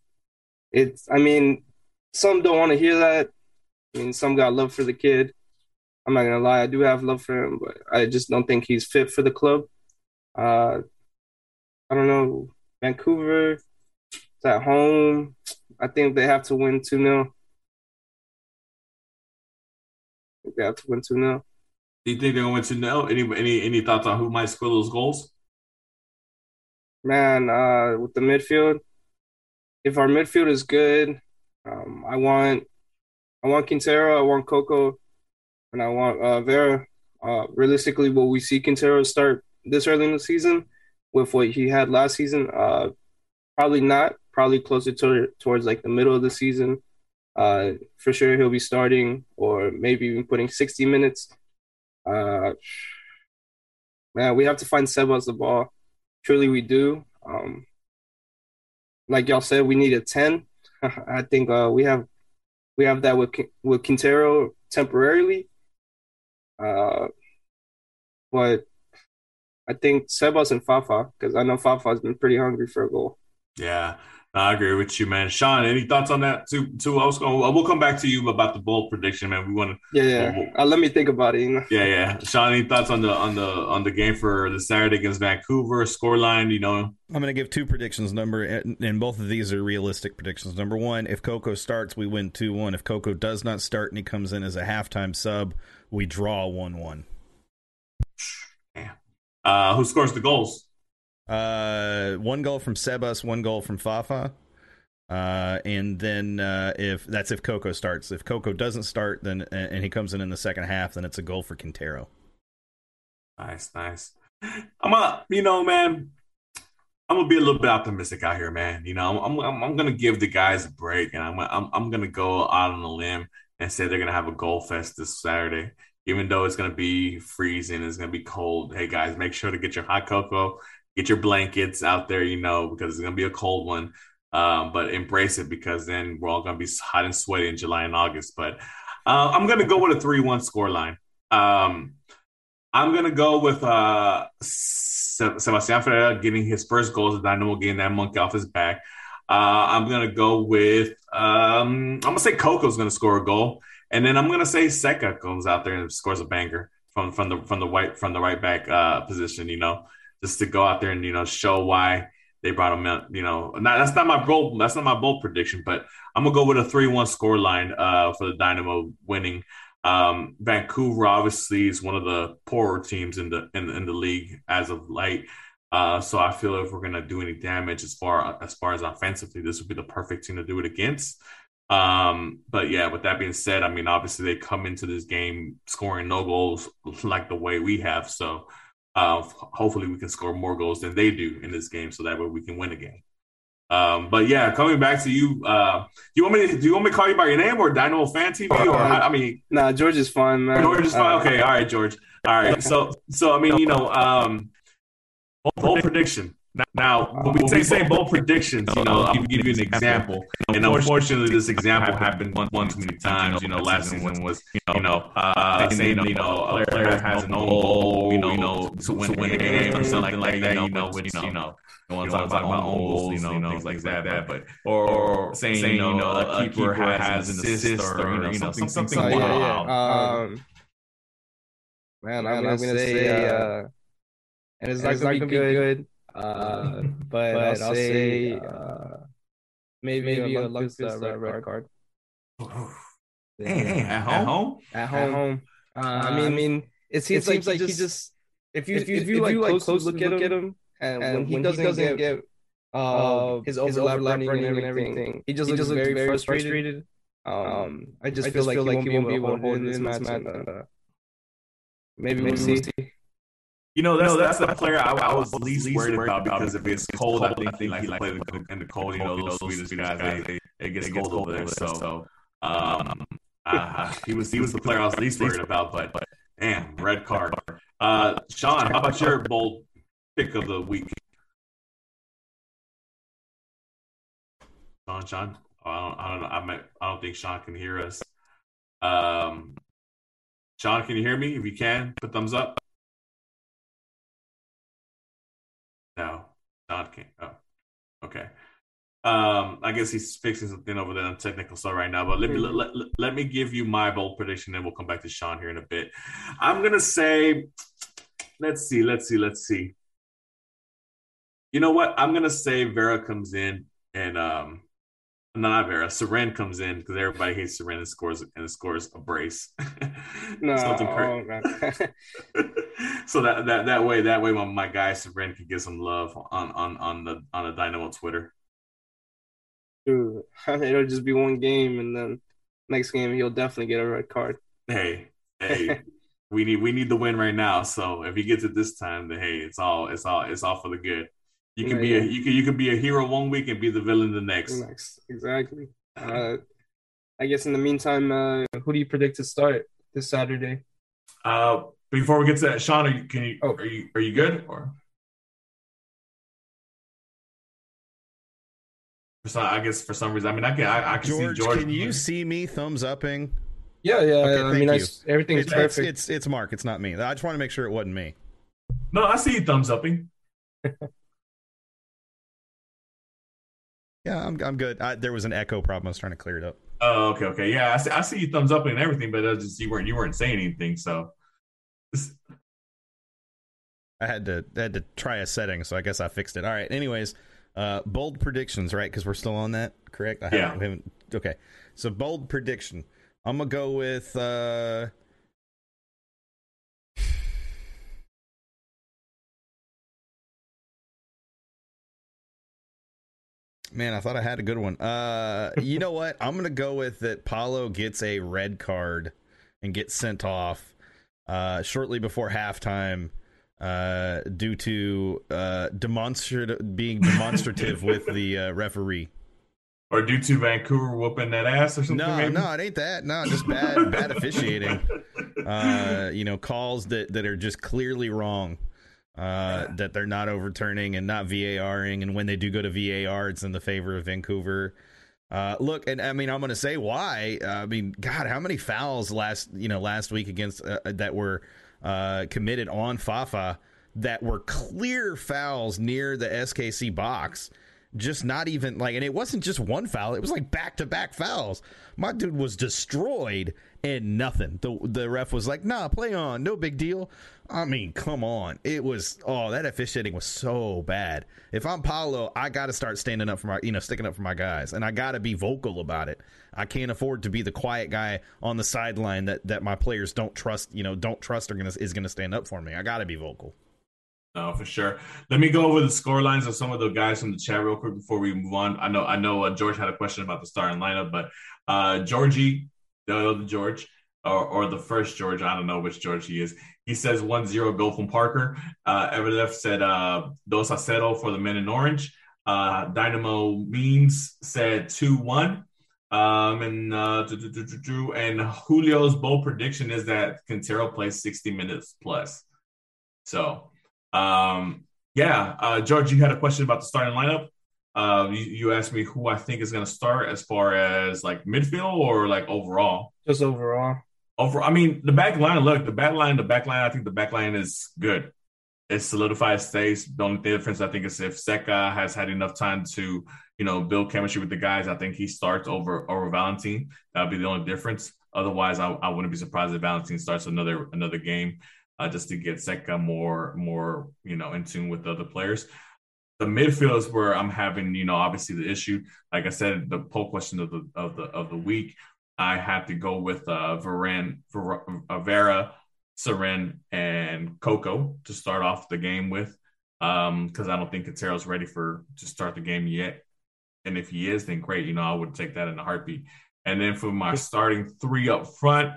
Speaker 4: It's, I mean, some don't want to hear that. I mean, some got love for the kid. I'm not gonna lie, I do have love for him, but I just don't think he's fit for the club. Uh, I don't know. Vancouver, it's at home. I think they have to win 2 0. They have to win 2 0.
Speaker 3: Do you think they're going to know any any any thoughts on who might score those goals?
Speaker 4: Man, uh, with the midfield, if our midfield is good, um, I want, I want Quintero, I want Coco, and I want uh, Vera. Uh, realistically, will we see Quintero start this early in the season with what he had last season? Uh, probably not. Probably closer to, towards like the middle of the season. Uh, for sure, he'll be starting, or maybe even putting sixty minutes. Uh, man, we have to find Sebas the ball. Truly, we do. Um, like y'all said, we need a ten. I think uh, we have we have that with with Quintero temporarily. Uh, but I think Sebas and Fafa because I know Fafa has been pretty hungry for a goal.
Speaker 3: Yeah, I agree with you, man. Sean, any thoughts on that too? Too, I was going. We'll come back to you about the bold prediction, man. We want to.
Speaker 4: Yeah, yeah. Uh, let me think about it. You know?
Speaker 3: Yeah, yeah. Sean, any thoughts on the on the on the game for the Saturday against Vancouver scoreline? You know,
Speaker 2: I'm going to give two predictions. Number and and both of these are realistic predictions. Number one, if Coco starts, we win two one. If Coco does not start and he comes in as a halftime sub, we draw one one.
Speaker 3: uh, who scores the goals?
Speaker 2: Uh, one goal from Sebas, one goal from Fafa. Uh, and then uh, if that's if Coco starts. If Coco doesn't start, then and he comes in in the second half, then it's a goal for Quintero.
Speaker 3: Nice, nice. I'm a, you know, man. I'm gonna be a little bit optimistic out here, man. You know, I'm I'm I'm gonna give the guys a break, and I'm I'm I'm gonna go out on a limb and say they're gonna have a goal fest this Saturday. Even though it's gonna be freezing, it's gonna be cold. Hey guys, make sure to get your hot cocoa, get your blankets out there, you know, because it's gonna be a cold one. Um, but embrace it because then we're all gonna be hot and sweaty in July and August. But uh, I'm gonna go with a three-one score line. Um, I'm gonna go with uh, Sebastian Ferreira getting his first goal as a Dynamo, getting that monkey off his back. Uh, I'm gonna go with um, I'm gonna say Coco's gonna score a goal, and then I'm gonna say Zeca comes out there and scores a banger from from the from the white from the right back uh, position. You know, just to go out there and you know show why they brought him out. You know, not, that's not my bold that's not my bold prediction, but I'm gonna go with a three one score line uh, for the Dynamo winning. Um, Vancouver obviously is one of the poorer teams in the in, in the league as of late. Uh, so I feel if we're gonna do any damage as far as far as offensively, this would be the perfect team to do it against. Um, but yeah, with that being said, I mean obviously they come into this game scoring no goals like the way we have. So uh, hopefully we can score more goals than they do in this game, so that way we can win a game. Um, but yeah, coming back to you, uh, do you want me to, do you want me to call you by your name or Dynamo Fan TV or I, I mean,
Speaker 4: nah, George is fine, man.
Speaker 3: George is fine. Uh, okay, all right, George. All right, so so I mean, you know, um, bold prediction. Now, when we say, say bold predictions, you know, I'll give you an example. And unfortunately, this example happened one, one too many times. You know, last season was, you know, uh, saying, you know, a player has an own goal, you know, you know to win the game or something like that, you know, which, you know, no one's talking about own goals, you know, things like that, that. But or saying, you know, a keeper has an assist or, you know, something, something wild. Um,
Speaker 4: man, I'm gonna say, uh, and it's, not, gonna, be good. Uh, but, but I'll, I'll say uh, uh maybe, maybe a Lundqvist uh, red, red card.
Speaker 3: Hey, at home?
Speaker 4: At home. At home. Uh, I mean, I mean, it seems, it seems like, like he just if you if you, if you, if you like close look, look at him, and, and when, he, doesn't he doesn't get, uh, his overlap, running, running and everything, he just, he just looks very, very frustrated. Um, um, I just I feel, just like, feel like he won't be able to hold this match. match. Uh, maybe, maybe we'll see.
Speaker 3: You know, that's, no, that's, that's the player I, I was least worried about because if it's cold, I think, he plays in the cold. You know, those Swedish guys, they, it gets cold over there. So, um, uh, he was he was the player I was least worried about. But damn, red card. Uh, Sean, how about your bold pick of the week? Sean, Sean, I don't, I don't know. I might, I don't think Sean can hear us. Um, Sean, can you hear me? If you can, put thumbs up. No, not can't. Oh, okay. Um, I guess he's fixing something over there on technical stuff right now. But let me let, let, let me give you my bold prediction, and we'll come back to Sean here in a bit. I'm gonna say, let's see, let's see, let's see. You know what? I'm gonna say Vera comes in and um not Vera. Cerén comes in because everybody hates Cerén and scores and scores a brace.
Speaker 4: no, oh,
Speaker 3: so that that that way that way my, my guy Cerén can get some love on on on the on the Dynamo Twitter.
Speaker 4: Dude, it'll just be one game, and then next game he'll definitely get a red card.
Speaker 3: Hey, hey, we need we need the win right now. So if he gets it this time, then hey, it's all it's all it's all for the good. You can yeah, be yeah. a you can you can be a hero one week and be the villain the next.
Speaker 4: Next, exactly. Uh, I guess in the meantime, uh, who do you predict to start this Saturday?
Speaker 3: Uh, before we get to that, Sean, are you, can you oh. are you are you good or? For some, I guess for some reason, I mean, I can I, I can
Speaker 2: George,
Speaker 3: see George.
Speaker 2: Can you see me thumbs upping?
Speaker 4: Yeah, yeah. Okay, I mean, I, everything's
Speaker 2: it's,
Speaker 4: perfect.
Speaker 2: It's, it's it's Mark. It's not me. I just want to make sure it wasn't me.
Speaker 3: No, I see you thumbs upping.
Speaker 2: Yeah, I'm I'm good. I, there was an echo problem. I was trying to clear it up.
Speaker 3: Oh, okay, okay. Yeah, I see, I see you thumbs up and everything, but just you weren't you weren't saying anything. So
Speaker 2: I had to I had to try a setting, so I guess I fixed it. All right. Anyways, uh, bold predictions, right? Because we're still on that, correct? I
Speaker 3: haven't,
Speaker 2: yeah. Haven't, okay. So bold prediction. I'm gonna go with. Uh, Man, I thought I had a good one. Uh, you know what? I'm gonna go with that. Paulo gets a red card and gets sent off uh, shortly before halftime uh, due to uh, being demonstrative with the uh, referee.
Speaker 3: or due to Vancouver whooping that ass or something.
Speaker 2: No,
Speaker 3: maybe?
Speaker 2: no, it ain't that. No, just bad, bad officiating. Uh, you know, calls that that are just clearly wrong. Uh, that they're not overturning and not VARing, and when they do go to VAR, it's in the favor of Vancouver. Uh, look, and I mean, I'm going to say why. Uh, I mean, God, how many fouls last you know last week against uh, that were uh, committed on Fafa that were clear fouls near the SKC box just not even like and it wasn't just one foul it was like back to back fouls my dude was destroyed and nothing. The the ref was like nah play on. No big deal. I mean come on. It was oh that officiating was so bad. If i'm paulo i gotta start standing up for my you know sticking up for my guys and i gotta be vocal about it. I can't afford to be the quiet guy on the sideline that that my players don't trust you know don't trust are gonna is gonna stand up for me. I gotta be vocal.
Speaker 3: No, for sure. Let me go over the score lines of some of the guys from the chat real quick before we move on. I know, I know, uh, George had a question about the starting lineup, but uh, Georgie, the George, or, or the first George, I don't know which George he is. He says 1-0 goal from Parker. Uh, Everleft said uh, dos a for the men in orange. Uh, Dynamo Means said 2-1. Um, and uh, and Julio's bold prediction is that Quintero plays 60 minutes plus. So um, yeah, uh, George, you had a question about the starting lineup. Uh, you, you asked me who I think is going to start as far as like midfield or like overall.
Speaker 4: Just overall.
Speaker 3: Over, I mean, the back line. Look, the back line. The back line. I think the back line is good. It solidifies stays. The only difference I think is if Zeca has had enough time to, you know, build chemistry with the guys. I think he starts over over Valentin. That would be the only difference. Otherwise, I, I wouldn't be surprised if Valentin starts another another game uh, just to get Zeca more more you know in tune with the other players. The midfield is where I'm having you know obviously the issue. Like I said, the poll question of the of the of the week, I have to go with uh, Varane, uh, Vera, Cerén, and Coco to start off the game with, because um, I don't think Quintero's ready for to start the game yet. And if he is, then great. You know, I would take that in a heartbeat. And then for my starting three up front,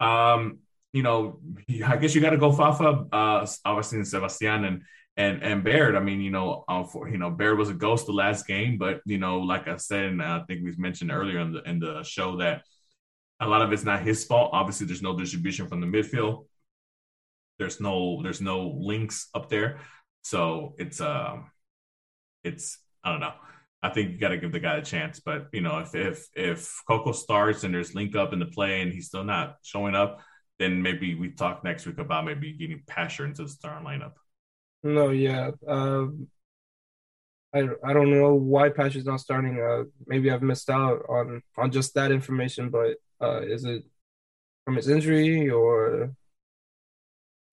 Speaker 3: um, you know, I guess you got to go Fafa, uh, obviously, and Sebastian and and and Baird. I mean, you know, uh, for you know, Baird was a ghost the last game, but you know, like I said, and I think we mentioned earlier in the in the show that a lot of it's not his fault. Obviously, there's no distribution from the midfield. There's no there's no links up there, so it's um, it's I don't know. I think you got to give the guy a chance. But you know, if if if Coco starts and there's link up in the play and he's still not showing up, then maybe we talk next week about maybe getting Pasher into the starting lineup.
Speaker 4: No, yeah. Um, I I don't know why Pasher's not starting. Uh, maybe I've missed out on on just that information, but uh, is it from his injury or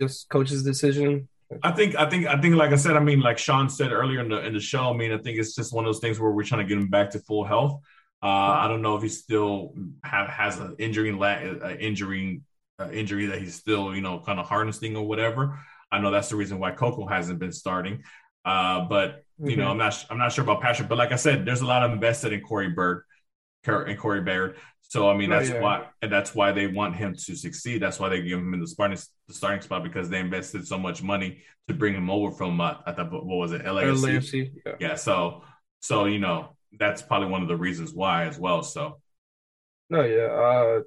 Speaker 4: just coach's decision?
Speaker 3: I think I think I think like I said, I mean, like Sean said earlier in the in the show, I mean, I think it's just one of those things where we're trying to get him back to full health. Uh, I don't know if he still have, has an injury, uh, injury uh, injury that he's still, you know, kind of harnessing or whatever. I know that's the reason why Coco hasn't been starting. Uh, but you mm-hmm. know, I'm not I'm not sure about Pasher. But like I said, there's a lot of invested in Corey Bird and Corey Baird. So I mean, that's oh, yeah. why and that's why they want him to succeed. That's why they give him in the starting the starting spot because they invested so much money to bring him over from uh, I thought what was it LAFC? LAFC yeah. yeah. So so you know that's probably one of the reasons why as well. So
Speaker 4: no, yeah. Uh,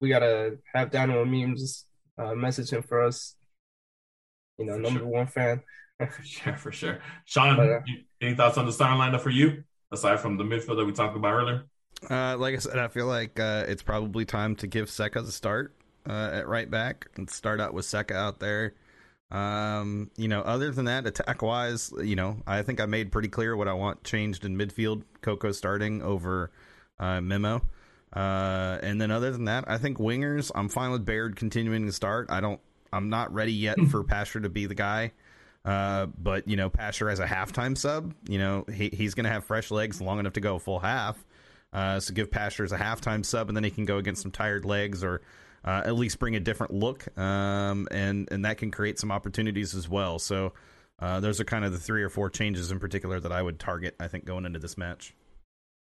Speaker 4: we gotta have Dynamo memes uh, messaging for us. You know, for number sure. one fan.
Speaker 3: yeah, for sure. Sean, but, uh, any thoughts on the starting lineup for you aside from the midfield that we talked about earlier?
Speaker 2: Uh, like I said, I feel like uh, it's probably time to give Zeca the start uh, at right back and start out with Zeca out there. Um, you know, other than that, attack wise, you know, I think I made pretty clear what I want changed in midfield. Coco starting over uh, Memo. Uh, and then other than that, I think wingers. I'm fine with Baird continuing to start. I don't. I'm not ready yet for Pasher to be the guy. Uh, but you know, Pasher as a halftime sub, you know, he, he's going to have fresh legs long enough to go full half. Uh, so give Pasher as a halftime sub, and then he can go against some tired legs, or uh, at least bring a different look, um, and and that can create some opportunities as well. So uh, those are kind of the three or four changes in particular that I would target. I think going into this match.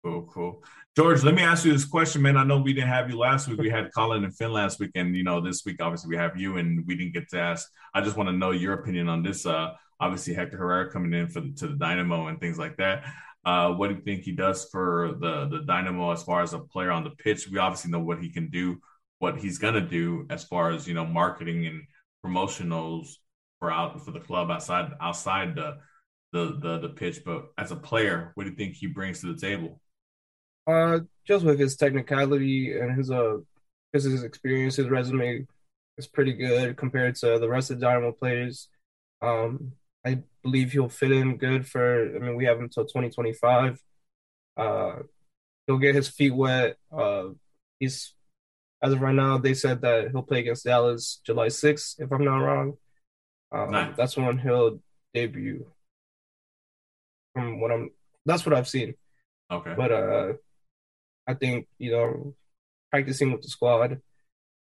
Speaker 3: Cool, cool. George, let me ask you this question, man. I know we didn't have you last week. We had Colin and Finn last week, and you know, this week obviously we have you, and we didn't get to ask. I just want to know your opinion on this. Uh, obviously Hector Herrera coming in for the, to the Dynamo and things like that. Uh, what do you think he does for the the Dynamo as far as a player on the pitch? We obviously know what he can do, what he's gonna do as far as you know marketing and promotionals for out for the club outside outside the the the, the pitch. But as a player, what do you think he brings to the table?
Speaker 4: Uh, just with his technicality and his uh, his experience, his resume is pretty good compared to the rest of the Dynamo players. Um, I believe he'll fit in good for. I mean, we have him until 2025. Uh, he'll get his feet wet. Uh, he's as of right now, they said that he'll play against Dallas July 6th, if I'm not wrong. Um, nice. That's when he'll debut. From what I'm, that's what I've seen.
Speaker 3: Okay.
Speaker 4: But uh, I think you know, practicing with the squad,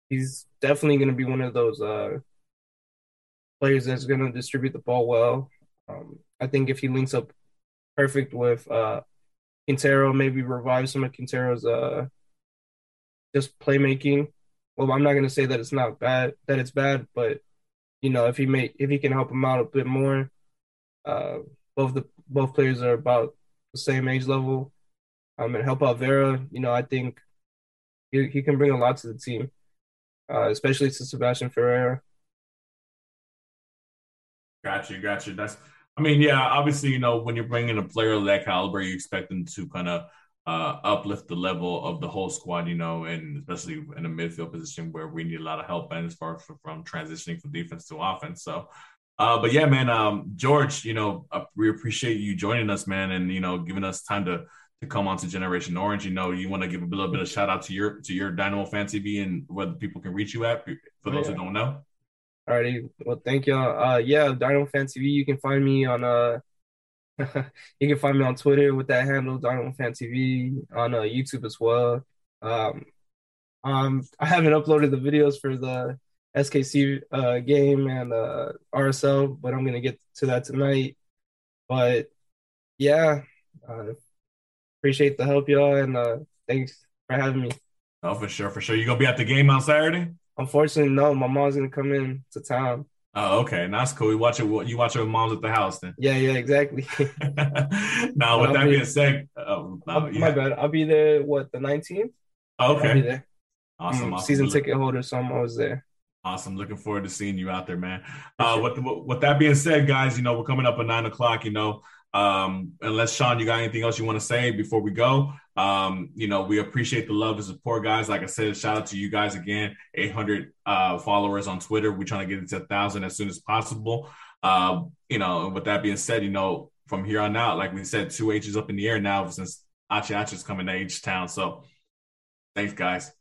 Speaker 4: he's definitely going to be one of those uh players that's going to distribute the ball well. Um, I think if he links up perfect with uh, Quintero, maybe revive some of Quintero's uh, just playmaking. Well, I'm not going to say that it's not bad, that it's bad, but you know, if he may, if he can help him out a bit more, uh, both the both players are about the same age level. Um, and help out Vera. You know, I think he he can bring a lot to the team, uh, especially to Sebastian Ferreira.
Speaker 3: Got you, got you. That's, I mean, yeah, obviously, you know, when you're bringing a player of that caliber, you expect them to kind of uh, uplift the level of the whole squad, you know, and especially in a midfield position where we need a lot of help and as far as from transitioning from defense to offense. So, uh, but yeah, man, um, George, you know, uh, we appreciate you joining us, man, and you know, giving us time to to come on to Generation Orange. You know, you want to give a little bit of shout out to your to your Dynamo Fan TV and where people can reach you at for those oh, yeah. who don't know.
Speaker 4: Alrighty. Well, thank y'all. Uh, yeah, Dynamo Fan TV. You can find me on uh, you can find me on Twitter with that handle, Dynamo Fan TV, on uh, YouTube as well. Um, um, I haven't uploaded the videos for the SKC uh game and uh RSL, but I'm gonna get to that tonight. But yeah, uh, appreciate the help, y'all, and uh, thanks for having me.
Speaker 3: Oh, for sure, for sure. You gonna be at the game on Saturday?
Speaker 4: Unfortunately, no. My mom's gonna come in to town.
Speaker 3: Oh, okay. That's cool. You watch it. You watch your moms at the house then.
Speaker 4: Yeah, yeah, exactly.
Speaker 3: now, with I'll that be, being said, um,
Speaker 4: yeah. my bad. I'll be there. What the nineteenth?
Speaker 3: okay.
Speaker 4: I'll be there.
Speaker 3: Awesome, awesome.
Speaker 4: Season ticket holder, so I'm always there.
Speaker 3: Awesome. Looking forward to seeing you out there, man. Uh, with, with that being said, guys, you know, we're coming up at nine o'clock. You know, um, unless Sean, you got anything else you want to say before we go? Um, you know, we appreciate the love and support, guys. Like I said, shout out to you guys again. 800 uh, followers on Twitter. We're trying to get it to a thousand as soon as possible. Uh, you know, with that being said, you know, from here on out, like we said, two H's up in the air now since Achi Achi's coming to H Town. So thanks, guys.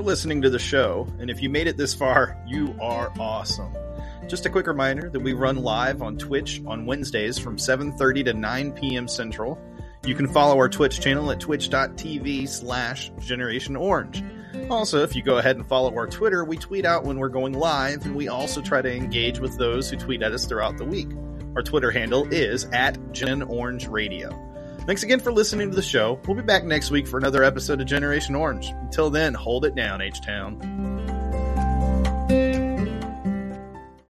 Speaker 1: For listening to the show, and if you made it this far, you are awesome. Just a quick reminder that we run live on Twitch on Wednesdays from 7:30 to 9 p.m. Central. You can follow our Twitch channel at twitch.tv slash Generation Orange. Also, if you go ahead and follow our Twitter, we tweet out when we're going live, and we also try to engage with those who tweet at us throughout the week. Our Twitter handle is at Gen Orange Radio.
Speaker 2: Thanks again for listening to the show. We'll be back next week for another episode of Generation Orange. Until then, hold it down, H Town.